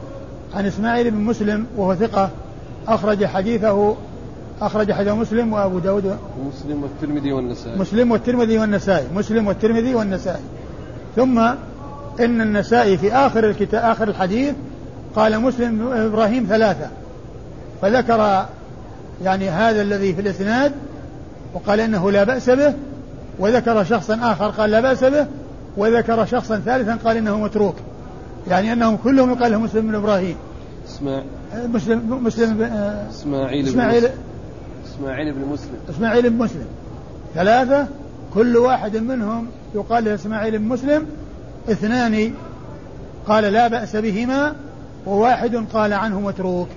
عن إسماعيل بن مسلم وهو ثقة أخرج حديثه أخرج حديث مسلم وأبو داود. مسلم والترمذي والنسائي. مسلم والترمذي والنسائي. مسلم والترمذي والنسائي. ثم إن النسائي في آخر الكتاب آخر الحديث قال مسلم إبراهيم ثلاثة فذكر يعني هذا الذي في الإسناد وقال إنه لا بأس به وذكر شخصا آخر قال لا بأس به وذكر شخصا ثالثا قال إنه متروك يعني أنهم كلهم يقال لهم مسلم بن إبراهيم. اسمع مسلم مسلم إسماعيل إسماعيل إسماعيل بن مسلم. إسماعيل بن مسلم. ثلاثة كل واحد منهم يقال له إسماعيل بن مسلم اثنان قال لا بأس بهما وواحد قال عنه متروك.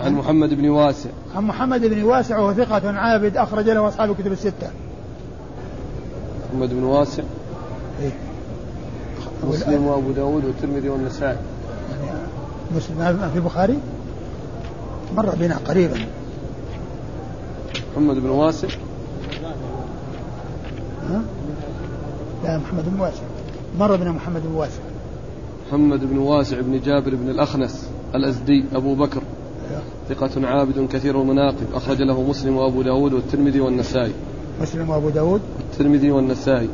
عن محمد بن واسع. عن محمد بن واسع وهو ثقة عابد أخرج له أصحاب الكتب الستة. محمد بن واسع. إيه؟ مسلم وأبو داود والترمذي والنسائي. يعني مسلم ما في البخاري مر بنا قريبا. محمد بن واسع. لا محمد بن واسع. مر بنا محمد بن واسع. محمد بن واسع بن جابر بن الأخنس الأزدي أبو بكر. ثقة عابد كثير المناقب. أخرج له مسلم وأبو داود والترمذي والنسائي. مسلم وأبو داود. والترمذي والنسائي.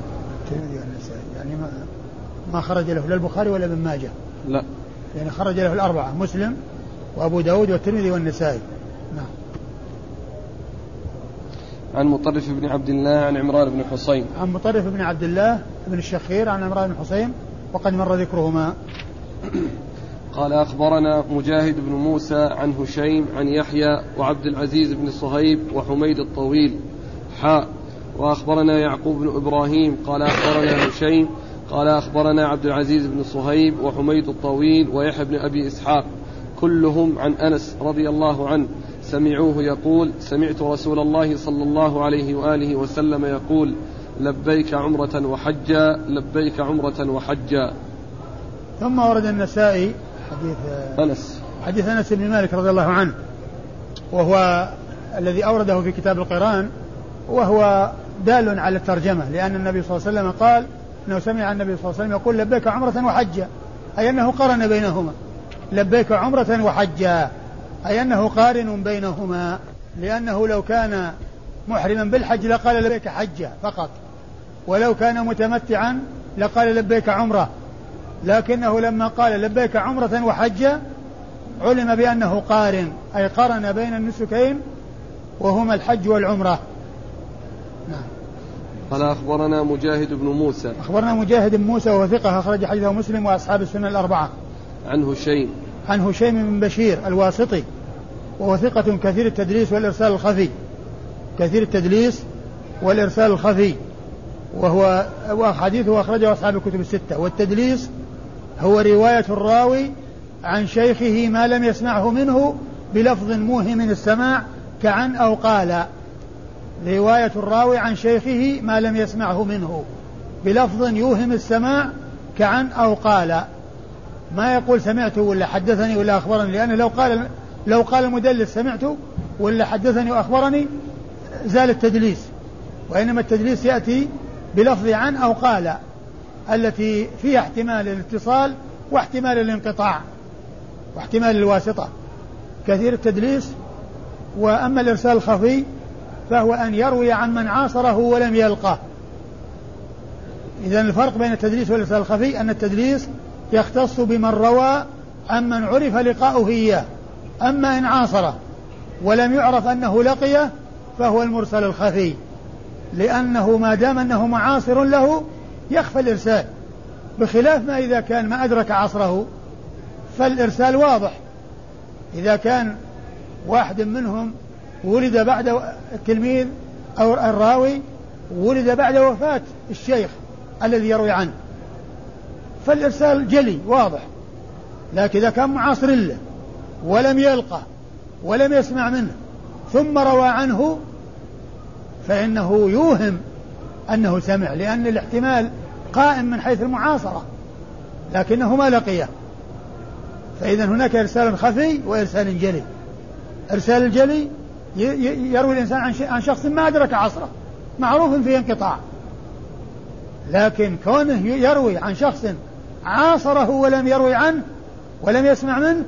الترمذي والنسائي. يعني ما ما خرج له لا البخاري ولا ابن ماجه. لا. يعني خرج له الأربعة مسلم وأبو داود والترمذي والنسائي. نعم. عن مطرف بن عبد الله عن عمران بن حصين. عن مطرف بن عبد الله بن الشخير عن عمران بن حصين وقد مر ذكرهما. قال أخبرنا مجاهد بن موسى عن هشيم عن يحيى وعبد العزيز بن صهيب وحميد الطويل حاء وأخبرنا يعقوب بن إبراهيم قال أخبرنا هشيم قال أخبرنا عبد العزيز بن صهيب وحميد الطويل ويحيى بن أبي إسحاق كلهم عن أنس رضي الله عنه سمعوه يقول سمعت رسول الله صلى الله عليه وآله وسلم يقول لبيك عمرة وحجا لبيك عمرة وحجا. ثم ورد النسائي حديث أنس. حديث أنس بن مالك رضي الله عنه وهو الذي أورده في كتاب القرآن وهو دال على الترجمة لأن النبي صلى الله عليه وسلم قال أنه سمع النبي صلى الله عليه وسلم يقول لبيك عمرة وحجا. أي أنه قرن بينهما لبيك عمرة وحجا. أي أنه قارن بينهما لأنه لو كان محرما بالحج لقال لبيك حجة فقط ولو كان متمتعا لقال لبيك عمرة لكنه لما قال لبيك عمرة وحجة علم بأنه قارن أي قرن بين النسكين وهما الحج والعمرة. نعم. قال أخبرنا مجاهد بن موسى. أخبرنا مجاهد بن موسى وهو ثقة أخرج حديثه مسلم وأصحاب السنة الأربعة. عن هشيم عن هشيم بن بشير الواسطي. وهو ثقة كثير التدليس والإرسال الخفي. كثير التدليس والإرسال الخفي. وهو وحديثه أخرجه أصحاب الكتب الستة. والتدليس هو رواية الراوي عن شيخه ما لم يسمعه منه بلفظ موهم السماع كعن أو قال. رواية الراوي عن شيخه ما لم يسمعه منه بلفظ يوهم السماع كعن أو قال. ما يقول سمعت ولا حدثني ولا أخبرني لأنه لو قال لو قال المدلس سمعت ولا حدثني وأخبرني زال التدليس. وإنما التدليس يأتي بلفظ عن أو قال التي فيها احتمال الاتصال واحتمال الانقطاع واحتمال الواسطة. كثير التدليس وأما الإرسال الخفي فهو أن يروي عن من عاصره ولم يلقه. إذا الفرق بين التدليس والإرسال الخفي أن التدليس يختص بمن روى عمن عرف لقاؤه إياه. أما إن عاصره ولم يعرف أنه لقيه فهو المرسل الخفي لأنه ما دام أنه معاصر له يخفى الإرسال بخلاف ما إذا كان ما أدرك عصره فالإرسال واضح. إذا كان واحد منهم ولد بعد التلميذ أو الراوي ولد بعد وفاة الشيخ الذي يروي عنه. فالإرسال جلي واضح. لكن إذا كان معاصر له ولم يلقى ولم يسمع منه ثم روى عنه فإنه يوهم أنه سمع لأن الاحتمال قائم من حيث المعاصرة لكنه ما لقيه. فإذا هناك إرسال خفي وإرسال جلي. إرسال الجلي يروي الإنسان عن شخص ما أدرك عصره معروف فيه انقطاع. لكن كونه يروي عن شخص عاصره ولم يروي عنه ولم يسمع منه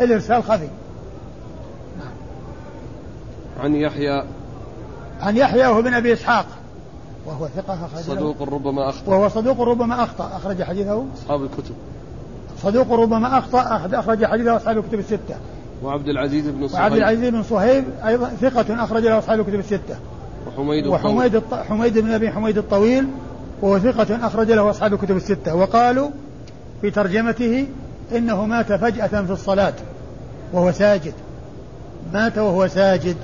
الإرسال خفي. عن يحيى. عن يحيى وهو بن أبي إسحاق. وهو ثقة أخرج صدوق ربما أخطأ. وهو صدوق ربما أخطأ أخرج حديثه. أصحاب الكتب. صدوق ربما أخطأ أخرج حديثه أصحاب الكتب الستة. وعبد العزيز بن صهيب. وعبد العزيز بن صهيب أيضا ثقة أخرج له أصحاب الكتب الستة. وحميد وحميد الط... حميد بن أبي حميد الطويل. وهو ثقة أخرج له أصحاب الكتب الستة. وقالوا في ترجمته إنه مات فجأة في الصلاة وهو ساجد. مات وهو ساجد.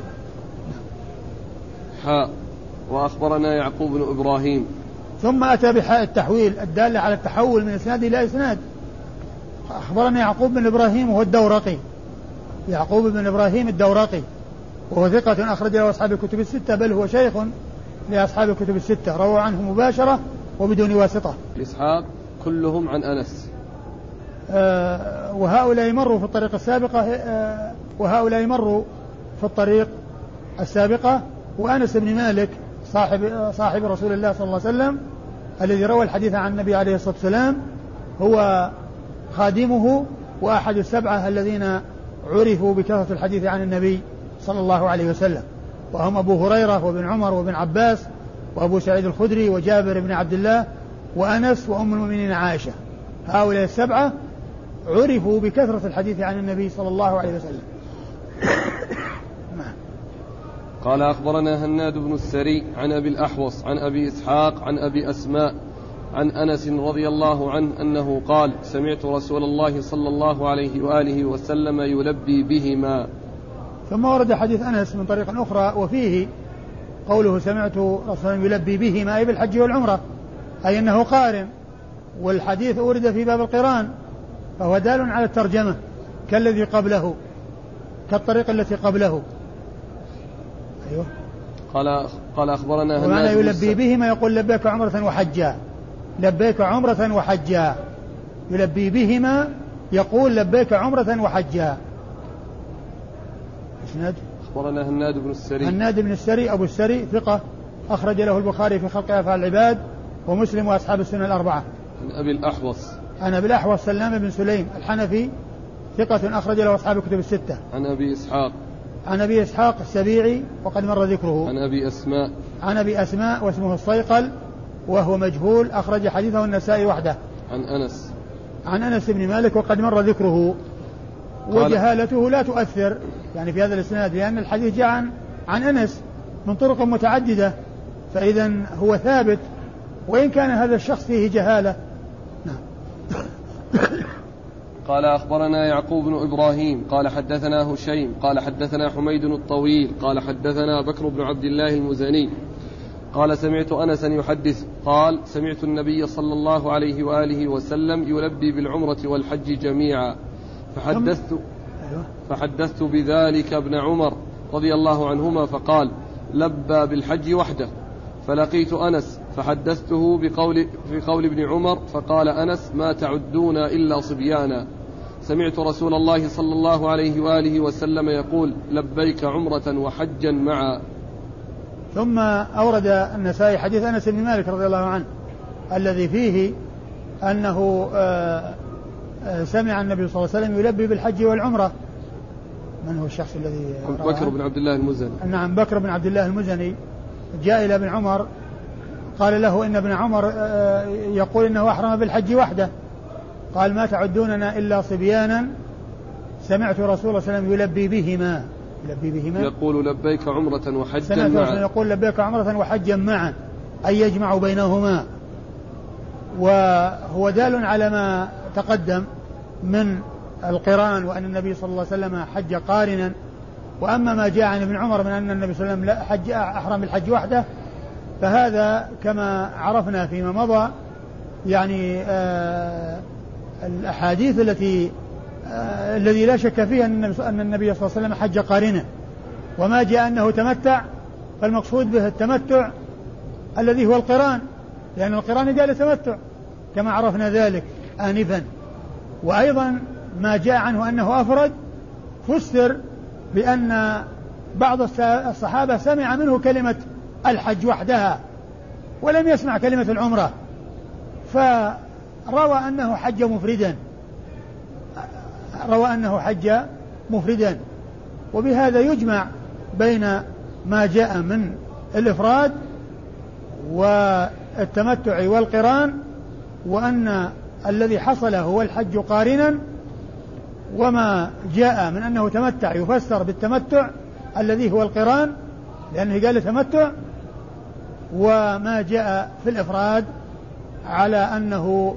حاء. وأخبرنا يعقوب بن إبراهيم. ثم أتى بحاء التحويل الدالة على التحول من إسناد إلى إسناد. أخبرنا يعقوب بن إبراهيم وهو الدورقي. يعقوب بن إبراهيم الدورقي. وهو ثقة أخرج له أصحاب الكتب الستة بل هو شيخ لأصحاب الكتب الستة. روى عنه مباشرة وبدون واسطة. إسحاق كلهم عن أنس. وهؤلاء مروا في الطريق السابقة آه وهؤلاء مروا في الطريق السابقة. وأنس بن مالك صاحب صاحب رسول الله صلى الله عليه وسلم الذي روى الحديث عن النبي عليه الصلاة والسلام هو خادمه وأحد السبعة الذين عرفوا بكثرة الحديث عن النبي صلى الله عليه وسلم. وهم أبو هريرة وابن عمر وابن عباس وأبو سعيد الخدري وجابر بن عبد الله وأنس وأم المؤمنين عائشة. هؤلاء السبعة عرفوا بكثرة الحديث عن النبي صلى الله عليه وسلم. قال أخبرنا هناد بن السري عن أبي الأحوص عن أبي إسحاق عن أبي أسماء عن أنس رضي الله عنه أنه قال سمعت رسول الله صلى الله عليه وآله وسلم يلبي بهما. ثم ورد حديث أنس من طريق أخرى وفيه قوله سمعت رسول الله يلبي بهما أي بالحج والعمرة أي أنه قارن. والحديث أورد في باب القرآن. فهو دال على الترجمة كالذي قبله كالطريقة التي قبله. أيوه. قال قال أخبرنا ومعنى يلبي بهما يقول لبيك عمرة وحجا. لبيك عمرة وحجا. يلبي بهما يقول لبيك عمرة وحجا. اسناد أخبرنا هناد بن السري. هناد بن السري أبو السري ثقة. أخرج له البخاري في خلق أفعال العباد ومسلم وأصحاب السنة الأربعة. عن أبي الأحوص. عن أبي الأحوص سلام بن سليم الحنفي ثقة أخرج له أصحاب الكتب الستة. عن أبي إسحاق. عن أبي إسحاق السبيعي وقد مر ذكره. عن أبي أسماء. عن أبي أسماء واسمه الصيقل وهو مجهول أخرج حديثه النسائي وحده. عن أنس. عن أنس بن مالك وقد مر ذكره. وجهالته لا تؤثر. يعني في هذا الإسناد لأن الحديث جاء عن, عن أنس من طرق متعددة. فإذا هو ثابت. وإن كان هذا الشخص فيه جهالة قال أخبرنا يعقوب بن إبراهيم قال حدثنا هشيم قال حدثنا حميد الطويل قال حدثنا بكر بن عبد الله المزني قال سمعت أنسا يحدث قال سمعت النبي صلى الله عليه وآله وسلم يلبي بالعمرة والحج جميعا فحدثت أيوه. فحدثت بذلك ابن عمر رضي الله عنهما فقال لبى بالحج وحده فلقيت أنس فحدثته بقول في قول ابن عمر فقال أنس ما تعدون إلا صبيانا. سمعت رسول الله صلى الله عليه وآله وسلم يقول لبيك عمرة وحجا معا. ثم أورد النسائي حديث أنس بن مالك رضي الله عنه الذي فيه أنه آه، آه، سمع النبي صلى الله عليه وسلم يلبي بالحج والعمرة. من هو الشخص الذي بكر بن عبد الله المزني. نعم بكر بن عبد الله المزني جاء إلى ابن عمر قال له إن ابن عمر آه، يقول إنه أحرم بالحج وحده. قال ما تعدوننا إلا صبيانا. سمعت رسول الله صلى الله عليه وسلم يلبي بهما. يلبي بهما. يقول لبيك عمرة وحجا سمعت معا. يقول لبيك عمرة وحجا معا. أي يجمع بينهما. وهو دال على ما تقدم من القرآن وأن النبي صلى الله عليه وسلم حج قارنا. وأما ما جاء عن ابن عمر من أن النبي صلى الله عليه وسلم حج أحرم بالحج وحده فهذا كما عرفنا فيما مضى يعني آه الأحاديث التي آه الذي لا شك فيها أن النبي, صلى الله عليه وسلم حج قارنا وما جاء أنه تمتع فالمقصود به التمتع الذي هو القرآن لأن القرآن قال تمتع كما عرفنا ذلك آنفا. وأيضا ما جاء عنه أنه أفرد فسر بأن بعض الصحابة سمع منه كلمة الحج وحدها ولم يسمع كلمة العمرة. فروى أنه حج مفردا. روى أنه حج مفردا. وبهذا يجمع بين ما جاء من الإفراد والتمتع والقران وأن الذي حصل هو الحج قارنا وما جاء من أنه تمتع يفسر بالتمتع الذي هو القران لأنه قال تمتع وما جاء في الإفراد على أنه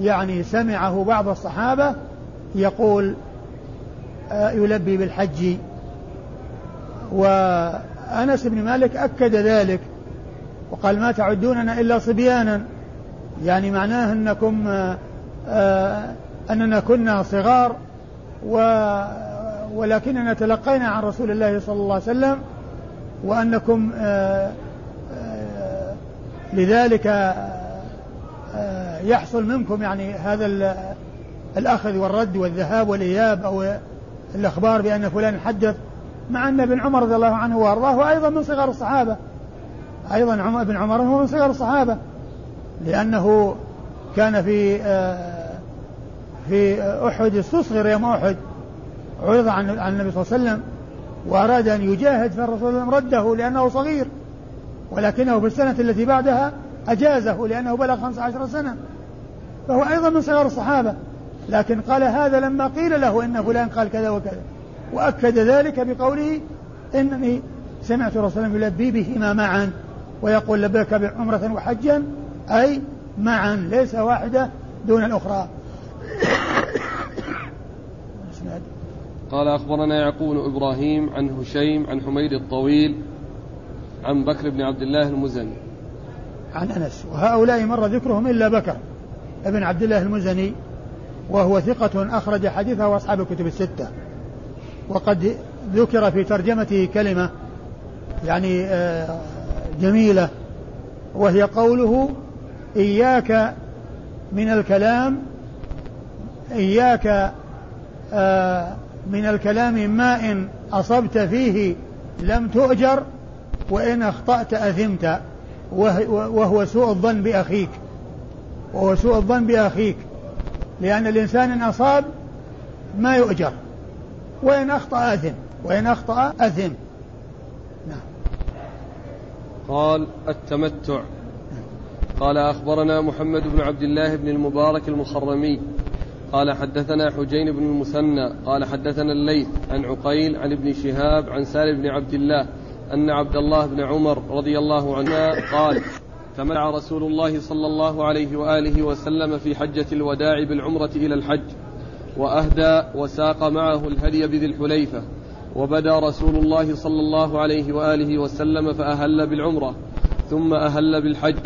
يعني سمعه بعض الصحابة يقول آه، يلبي بالحج. وأنس بن مالك أكد ذلك وقال ما تعدوننا إلا صبيانا. يعني معناه أنكم آه، أننا كنا صغار و ولكننا تلقينا عن رسول الله صلى الله عليه وسلم وأنكم آه، آه، لذلك يحصل منكم يعني هذا الأخذ والرد والذهاب والإياب أو الأخبار بأن فلان حدث مع أن ابن عمر رضي الله عنه وأرضاه أيضا من صغار الصحابة. أيضا ابن عمر هو من صغار الصحابة. لأنه كان في آه، في أحد استصغر يوم أحد عرض عن النبي صلى الله عليه وسلم وأراد أن يجاهد فالرسول رده لأنه صغير. ولكنه في السنة التي بعدها أجازه لأنه بلغ 15 سنة. فهو أيضا من صغار الصحابة. لكن قال هذا لما قيل له إن فلان قال كذا وكذا. وأكد ذلك بقوله إنني سمعت رسول الله يلبي بهما معا ويقول لبيك بعمرة وحجا أي معا ليس واحدة دون الأخرى. قال أخبرنا يعقوب إبراهيم عن هشيم عن حميد الطويل عن بكر بن عبد الله المزني. عن أنس وهؤلاء مر ذكرهم إلا بكر ابن عبد الله المزني وهو ثقة أخرج حديثه أصحاب الكتب الستة. وقد ذكر في ترجمته كلمة يعني آه، جميلة وهي قوله إياك من الكلام إياك آه، من الكلام ما إن أصبت فيه لم تؤجر وإن أخطأت أثمت. وهو سوء الظن بأخيك. وهو سوء الظن بأخيك. لأن الإنسان إن أصاب ما يؤجر. وإن أخطأ أثم. وإن أخطأ أثم. نعم. قال التمتع. قال أخبرنا محمد بن عبد الله بن المبارك المخرمي. قال حدثنا حجين بن المثنى. قال حدثنا الليث عن عقيل عن ابن شهاب عن سالم بن عبد الله. أن عبد الله بن عمر رضي الله عنه قال تمتع رسول الله صلى الله عليه وآله وسلم في حجة الوداع بالعمرة إلى الحج وأهدى وساق معه الهدي بذي الحليفة وبدا رسول الله صلى الله عليه وآله وسلم فأهل بالعمرة ثم أهل بالحج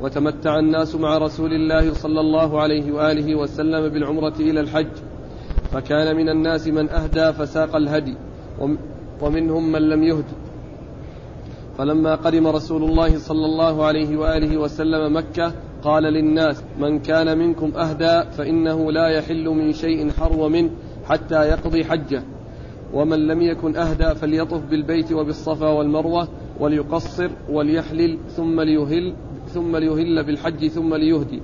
وتمتع الناس مع رسول الله صلى الله عليه وآله وسلم بالعمرة إلى الحج فكان من الناس من أهدى فساق الهدي ومنهم من لم يهد فلما قدم رسول الله صلى الله عليه وآله وسلم مكة قال للناس من كان منكم أهدى فإنه لا يحل من شيء حرو منه حتى يقضي حجه. ومن لم يكن أهدى فليطف بالبيت وبالصفا والمروة وليقصر وليحلل ثم ليهل ثم ليهل بالحج ثم ليهدي.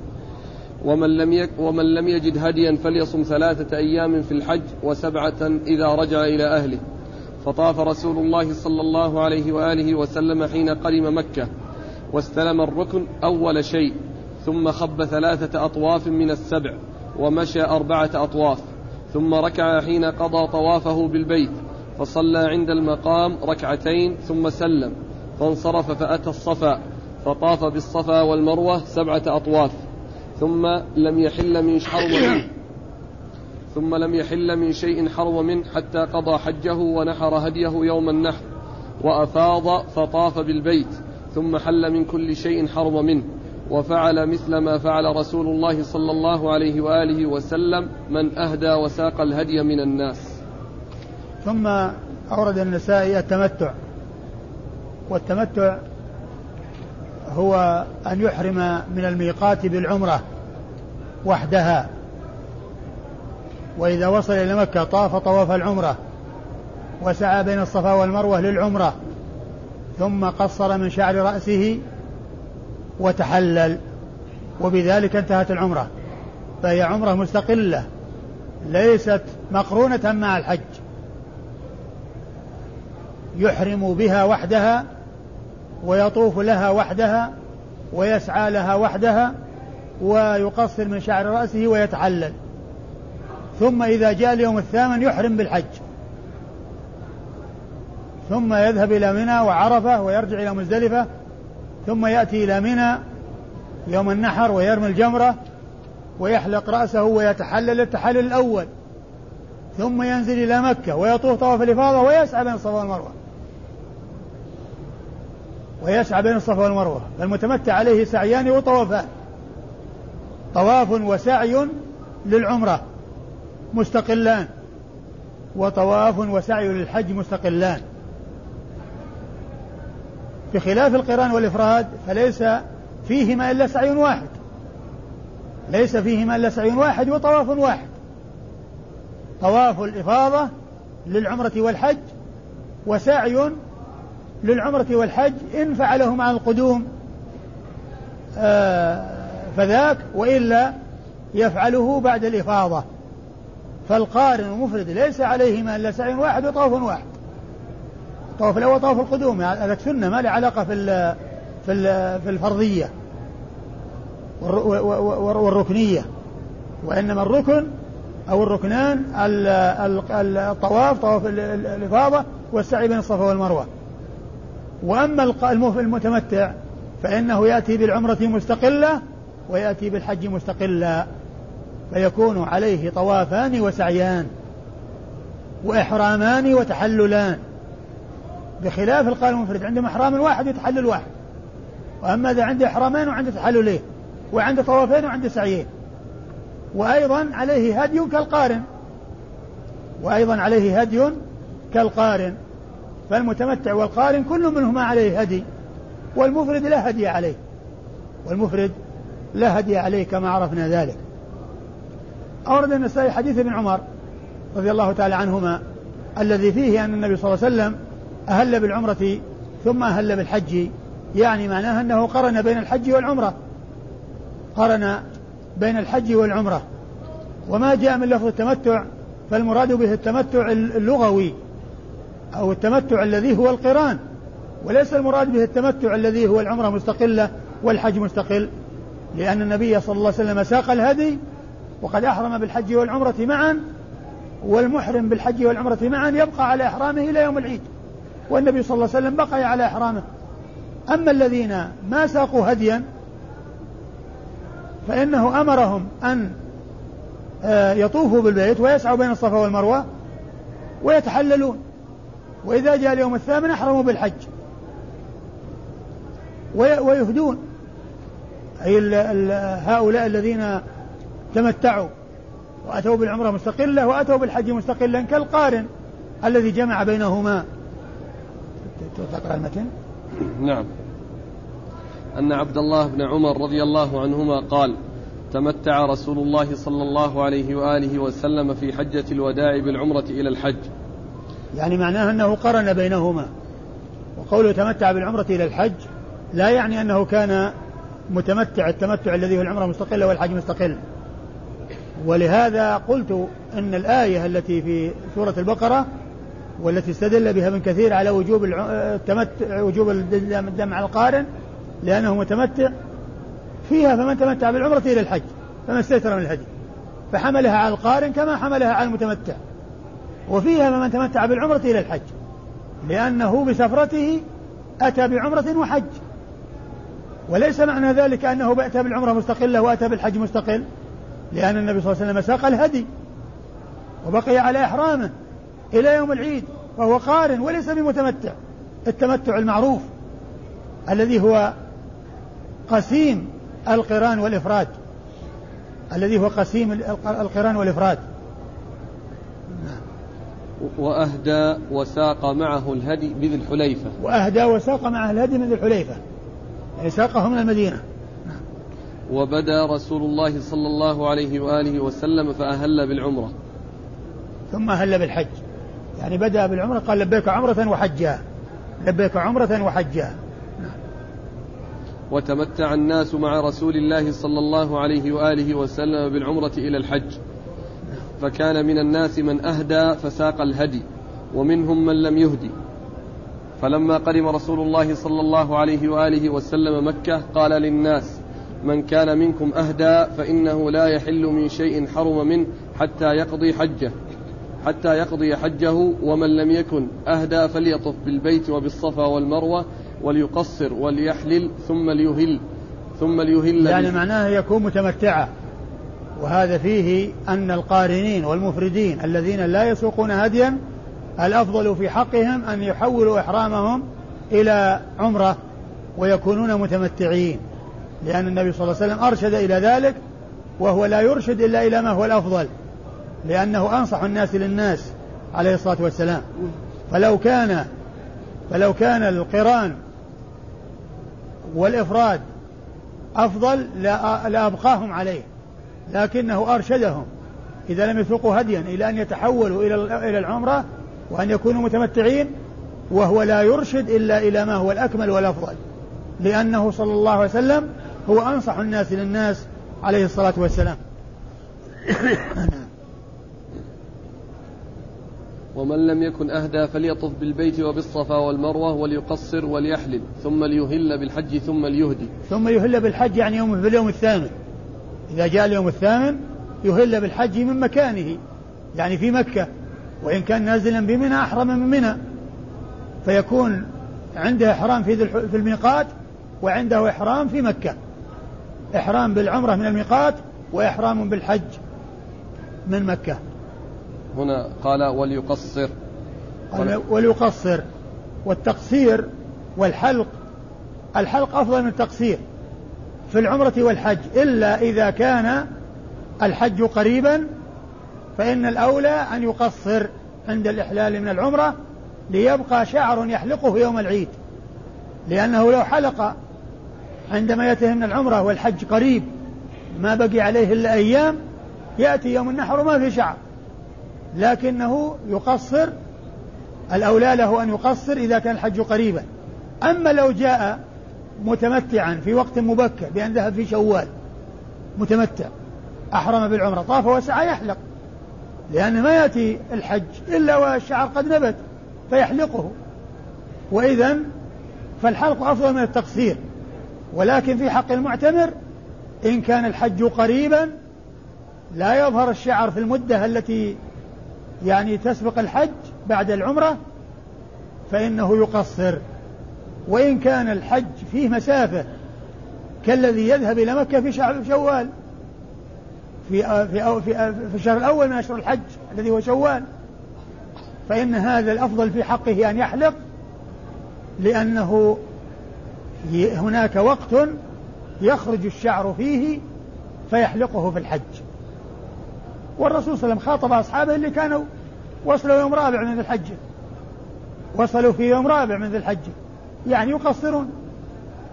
ومن لم يك ومن لم يجد هديا فليصم ثلاثة أيام في الحج وسبعة إذا رجع إلى أهله. فطاف رسول الله صلى الله عليه وآله وسلم حين قدم مكة واستلم الركن أول شيء ثم خب ثلاثة أطواف من السبع ومشى أربعة أطواف ثم ركع حين قضى طوافه بالبيت فصلى عند المقام ركعتين ثم سلم فانصرف فأتى الصفا فطاف بالصفا والمروة سبعة أطواف ثم لم يحل من حرم منه ثم لم يحل من شيء حرم منه حتى قضى حجه ونحر هديه يوم النحر وأفاض فطاف بالبيت ثم حل من كل شيء حرم منه وفعل مثل ما فعل رسول الله صلى الله عليه وآله وسلم من أهدى وساق الهدي من الناس. ثم أورد النسائي التمتع. والتمتع هو أن يحرم من الميقات بالعمرة وحدها. وإذا وصل إلى مكة طاف طواف العمرة وسعى بين الصفا والمروة للعمرة ثم قصر من شعر رأسه وتحلل وبذلك انتهت العمرة. فهي عمرة مستقلة ليست مقرونة مع الحج. يحرم بها وحدها ويطوف لها وحدها ويسعى لها وحدها ويقصر من شعر رأسه ويتحلل. ثم إذا جاء اليوم الثامن يحرم بالحج. ثم يذهب إلى منى وعرفة ويرجع إلى مزدلفة. ثم يأتي إلى منى يوم النحر ويرمي الجمرة ويحلق رأسه ويتحلل التحلل الأول. ثم ينزل إلى مكة ويطوف طواف الإفاضة ويسعى بين الصفا والمروة. ويسعى بين الصفا والمروة. فالمتمتع عليه سعيان وطوافان. طواف وسعي للعمرة. مستقلان. وطواف وسعي للحج مستقلان. بخلاف القرآن والإفراد فليس فيهما إلا سعي واحد. ليس فيهما إلا سعي واحد وطواف واحد. طواف الإفاضة للعمرة والحج وسعي للعمرة والحج إن فعله مع القدوم آه، فذاك وإلا يفعله بعد الإفاضة. فالقارن المفرد ليس عليهما إلا سعي واحد وطواف واحد. الطواف الأول طواف القدوم هذا سنة ما له علاقة في في في الفرضية والركنية وإنما الركن أو الركنان الطواف طواف الإفاضة والسعي بين الصفا والمروة. وأما المتمتع فإنه يأتي بالعمرة مستقلة ويأتي بالحج مستقلا فيكون عليه طوافان وسعيان وإحرامان وتحللان بخلاف القائل المفرد عنده إحرام واحد وتحلل واحد. وأما إذا عنده إحرامين وعنده تحللين وعنده طوافين وعنده سعيين. وأيضا عليه هدي كالقارن. وأيضا عليه هدي كالقارن. فالمتمتع والقارن كل منهما عليه هدي والمفرد لا هدي عليه. والمفرد لا هدي عليه كما عرفنا ذلك. أورد النسائي حديث ابن عمر رضي الله تعالى عنهما الذي فيه أن النبي صلى الله عليه وسلم أهل بالعمرة ثم أهل بالحج. يعني معناه أنه قرن بين الحج والعمرة. قرن بين الحج والعمرة. وما جاء من لفظ التمتع فالمراد به التمتع اللغوي أو التمتع الذي هو القران. وليس المراد به التمتع الذي هو العمرة مستقلة والحج مستقل لأن النبي صلى الله عليه وسلم ساق الهدي وقد أحرم بالحج والعمرة معا والمحرم بالحج والعمرة معا يبقى على إحرامه إلى يوم العيد. والنبي صلى الله عليه وسلم بقي على إحرامه. أما الذين ما ساقوا هديا فإنه أمرهم أن آه، يطوفوا بالبيت ويسعوا بين الصفا والمروة ويتحللون. وإذا جاء اليوم الثامن أحرموا بالحج. ويهدون. أي هؤلاء الذين تمتعوا وأتوا بالعمرة مستقلة وأتوا بالحج مستقلا كالقارن الذي جمع بينهما. تقرأ المتن نعم. أن عبد الله بن عمر رضي الله عنهما قال تمتع رسول الله صلى الله عليه وآله وسلم في حجة الوداع بالعمرة إلى الحج. يعني معناه أنه قرن بينهما. وقوله تمتع بالعمرة إلى الحج لا يعني أنه كان متمتع التمتع الذي هو العمرة مستقلة والحج مستقل. ولهذا قلت أن الآية التي في سورة البقرة والتي استدل بها ابن كثير على وجوب التمتع وجوب الدم على القارن لأنه متمتع فيها فمن تمتع بالعمرة إلى الحج فما استيسر من الهدي فحملها على القارن كما حملها على المتمتع وفيها فمن تمتع بالعمرة إلى الحج لأنه بسفرته أتى بعمرة وحج وليس معنى ذلك أنه أتى بالعمرة مستقلة وأتى بالحج مستقل لأن النبي صلى الله عليه وسلم ساق الهدي وبقي على إحرامه إلى يوم العيد وهو قارن وليس بمتمتع. التمتع المعروف الذي هو قسيم القران والإفراد. الذي هو قسيم القران والإفراد. وأهدى وساق معه الهدي بذي الحليفة. وأهدى وساق معه الهدي من ذي الحليفة. يعني ساقه من المدينة. وبدا رسول الله صلى الله عليه وآله وسلم فأهل بالعمرة. ثم أهل بالحج. يعني بدأ بالعمرة قال لبيك عمرة وحجا. لبيك عمرة وحجا. وتمتع الناس مع رسول الله صلى الله عليه وآله وسلم بالعمرة إلى الحج. فكان من الناس من أهدى فساق الهدي ومنهم من لم يهدي. فلما قدم رسول الله صلى الله عليه وآله وسلم مكة قال للناس من كان منكم أهدى فإنه لا يحل من شيء حرم منه حتى يقضي حجه حتى يقضي حجه ومن لم يكن أهدى فليطف بالبيت وبالصفا والمروة وليقصر وليحلل ثم ليهل ثم ليهل يعني معناه يكون متمتعا وهذا فيه أن القارنين والمفردين الذين لا يسوقون هديا الأفضل في حقهم أن يحولوا إحرامهم إلى عمرة ويكونون متمتعين. لأن النبي صلى الله عليه وسلم أرشد إلى ذلك وهو لا يرشد إلا إلى ما هو الأفضل لأنه أنصح الناس للناس عليه الصلاة والسلام. فلو كان فلو كان القران والإفراد أفضل لأبقاهم عليه لكنه أرشدهم. إذا لم يسوقوا هديا إلى أن يتحولوا إلى إلى العمرة وأن يكونوا متمتعين وهو لا يرشد إلا إلى ما هو الأكمل والأفضل لأنه صلى الله عليه وسلم هو أنصح الناس للناس عليه الصلاة والسلام. ومن لم يكن أهدى فليطف بالبيت وبالصفا والمروة وليقصر وليحلل ثم ليهل بالحج ثم ليهدي. ثم يهل بالحج يعني يوم في اليوم الثامن. إذا جاء اليوم الثامن يهل بالحج من مكانه يعني في مكة. وإن كان نازلا بمنى أحرم من منى. فيكون عنده إحرام في في الميقات وعنده إحرام في مكة. إحرام بالعمرة من الميقات وإحرام بالحج من مكة. هنا قال وليقصر. قال وليقصر. والتقصير والحلق الحلق أفضل من التقصير في العمرة والحج إلا إذا كان الحج قريبا فإن الأولى أن يقصر عند الإحلال من العمرة ليبقى شعر يحلقه يوم العيد لأنه لو حلق عندما يأتي من العمرة والحج قريب ما بقي عليه إلا أيام يأتي يوم النحر وما في شعر. لكنه يقصر الأولى له أن يقصر إذا كان الحج قريبا. أما لو جاء متمتعا في وقت مبكر بأن ذهب في شوال متمتع أحرم بالعمرة طاف وسعى يحلق. لأن ما يأتي الحج إلا والشعر قد نبت فيحلقه. وإذا فالحلق أفضل من التقصير. ولكن في حق المعتمر إن كان الحج قريبا لا يظهر الشعر في المدة التي يعني تسبق الحج بعد العمرة فإنه يقصر. وإن كان الحج فيه مسافة كالذي يذهب إلى مكة في شهر شوال في في في, في الشهر الأول من أشهر الحج الذي هو شوال فإن هذا الأفضل في حقه أن يحلق لأنه هناك وقت يخرج الشعر فيه فيحلقه في الحج. والرسول صلى الله عليه وسلم خاطب أصحابه اللي كانوا وصلوا يوم رابع من ذي الحجة. وصلوا في يوم رابع من ذي الحجة. يعني يقصرون.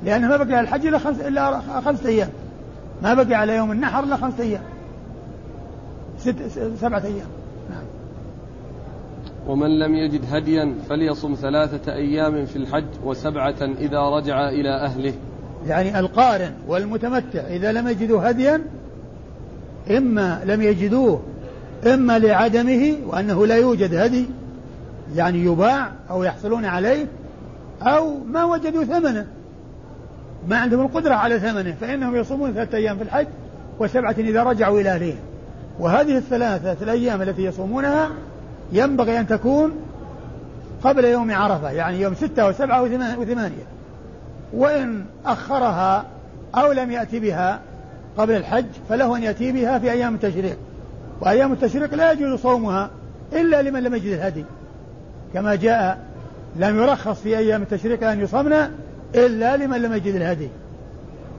لأنه ما بقي على الحج إلا خمس إلا خمسة أيام. ما بقي على يوم النحر إلا خمسة أيام. ست سبعة أيام. ومن لم يجد هديا فليصم ثلاثة أيام في الحج وسبعة إذا رجع إلى أهله. يعني القارن والمتمتع إذا لم يجدوا هديا إما لم يجدوه إما لعدمه وأنه لا يوجد هدي يعني يباع أو يحصلون عليه أو ما وجدوا ثمنه. ما عندهم القدرة على ثمنه فإنهم يصومون ثلاثة أيام في الحج وسبعة إذا رجعوا إلى أهلهم وهذه الثلاثة الأيام التي يصومونها ينبغي أن تكون قبل يوم عرفة يعني يوم ستة وسبعة وثمانية وإن أخرها أو لم يأتي بها قبل الحج فله أن يأتي بها في أيام التشريق. وأيام التشريق لا يجوز صومها إلا لمن لم يجد الهدي. كما جاء لم يرخص في أيام التشريق أن يصمنا إلا لمن لم يجد الهدي.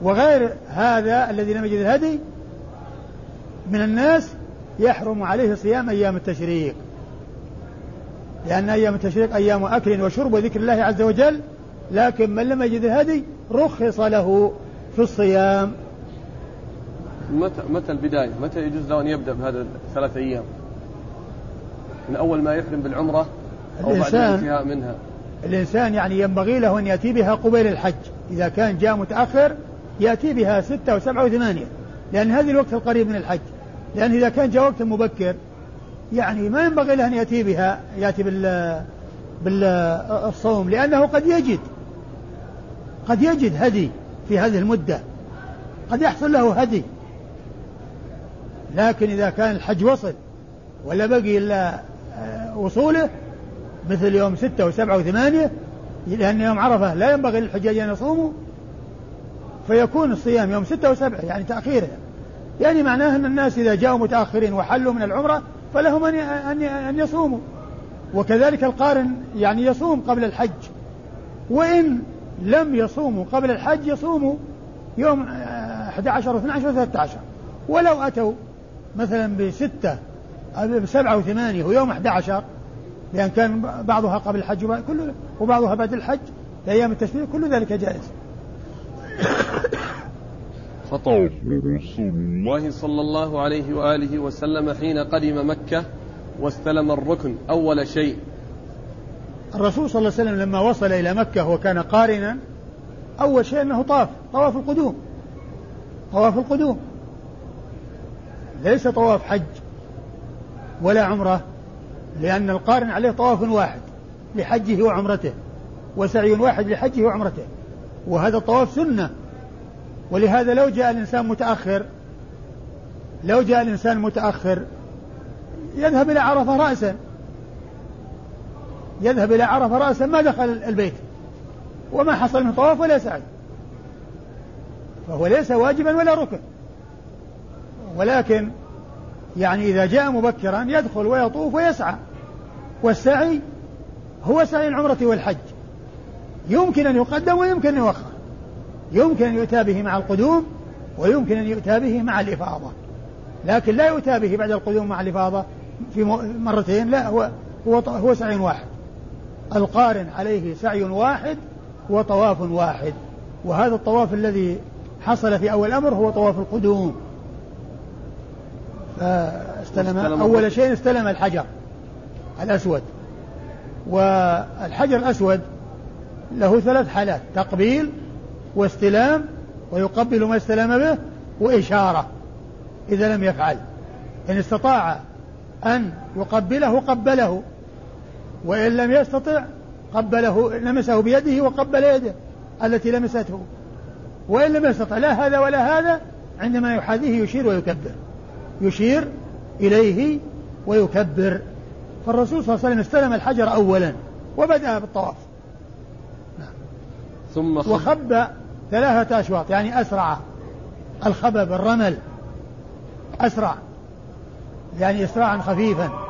وغير هذا الذي لم يجد الهدي من الناس يحرم عليه صيام أيام التشريق. لأن أيام التشريق أيام أكل وشرب وذكر الله عز وجل لكن من لم يجد الهدي رخص له في الصيام متى متى البداية؟ متى يجوز له أن يبدأ بهذا الثلاث أيام؟ من أول ما يحرم بالعمرة أو بعد الانتهاء منها الإنسان يعني ينبغي له أن يأتي بها قبيل الحج إذا كان جاء متأخر يأتي بها ستة وسبعة وثمانية لأن هذه الوقت القريب من الحج لأن إذا كان جاء وقت مبكر يعني ما ينبغي له أن يأتي بها يأتي بال بالصوم لأنه قد يجد قد يجد هدي في هذه المدة قد يحصل له هدي. لكن إذا كان الحج وصل ولا بقي إلا آه، وصوله مثل يوم ستة وسبعة وثمانية لأن يوم عرفة لا ينبغي للحجاج أن يصوموا فيكون الصيام يوم ستة وسبعة يعني تأخيره. يعني معناه أن الناس إذا جاءوا متأخرين وحلوا من العمرة فلهم أن أن أن يصوموا. وكذلك القارن يعني يصوم قبل الحج. وإن لم يصوموا قبل الحج يصوموا يوم 11 و12 و13 ولو أتوا مثلا بستة بسبعة وثمانية ويوم 11 لأن كان بعضها قبل الحج وبعضها بعد الحج لأيام التشريق كل ذلك جائز. فطاف رسول الله صلى الله عليه وآله وسلم حين قدم مكة واستلم الركن أول شيء. الرسول صلى الله عليه وسلم لما وصل إلى مكة وكان قارنا أول شيء أنه طاف طواف القدوم طواف القدوم. ليس طواف حج ولا عمرة لأن القارن عليه طواف واحد لحجه وعمرته وسعي واحد لحجه وعمرته وهذا الطواف سنة. ولهذا لو جاء الإنسان متأخر لو جاء الإنسان متأخر يذهب إلى عرفة رأسا. يذهب إلى عرفة رأسا ما دخل البيت. وما حصل من طواف ولا سعي. فهو ليس واجبا ولا ركن. ولكن يعني إذا جاء مبكرا يدخل ويطوف ويسعى. والسعي هو سعي العمرة والحج. يمكن أن يقدم ويمكن أن يؤخر. يمكن أن يؤتى به مع القدوم ويمكن أن يؤتى به مع الإفاضة. لكن لا يؤتى به بعد القدوم مع الإفاضة في مرتين لا هو هو هو سعي واحد. القارن عليه سعي واحد وطواف واحد. وهذا الطواف الذي حصل في أول الأمر هو طواف القدوم. فاستلم أول شيء استلم الحجر الأسود. والحجر الأسود له ثلاث حالات. تقبيل واستلام ويقبل ما استلم به وإشارة إذا لم يفعل. إن استطاع أن يقبله قبله وإن لم يستطع قبله لمسه بيده وقبل يده التي لمسته. وإن لم يستطع لا هذا ولا هذا عندما يحاذيه يشير ويكبر. يشير إليه ويكبر. فالرسول صلى الله عليه وسلم استلم الحجر أولا وبدأ بالطواف. ثم خب وخب ثلاثة أشواط يعني أسرع الخبب الرمل أسرع يعني إسراعا خفيفا.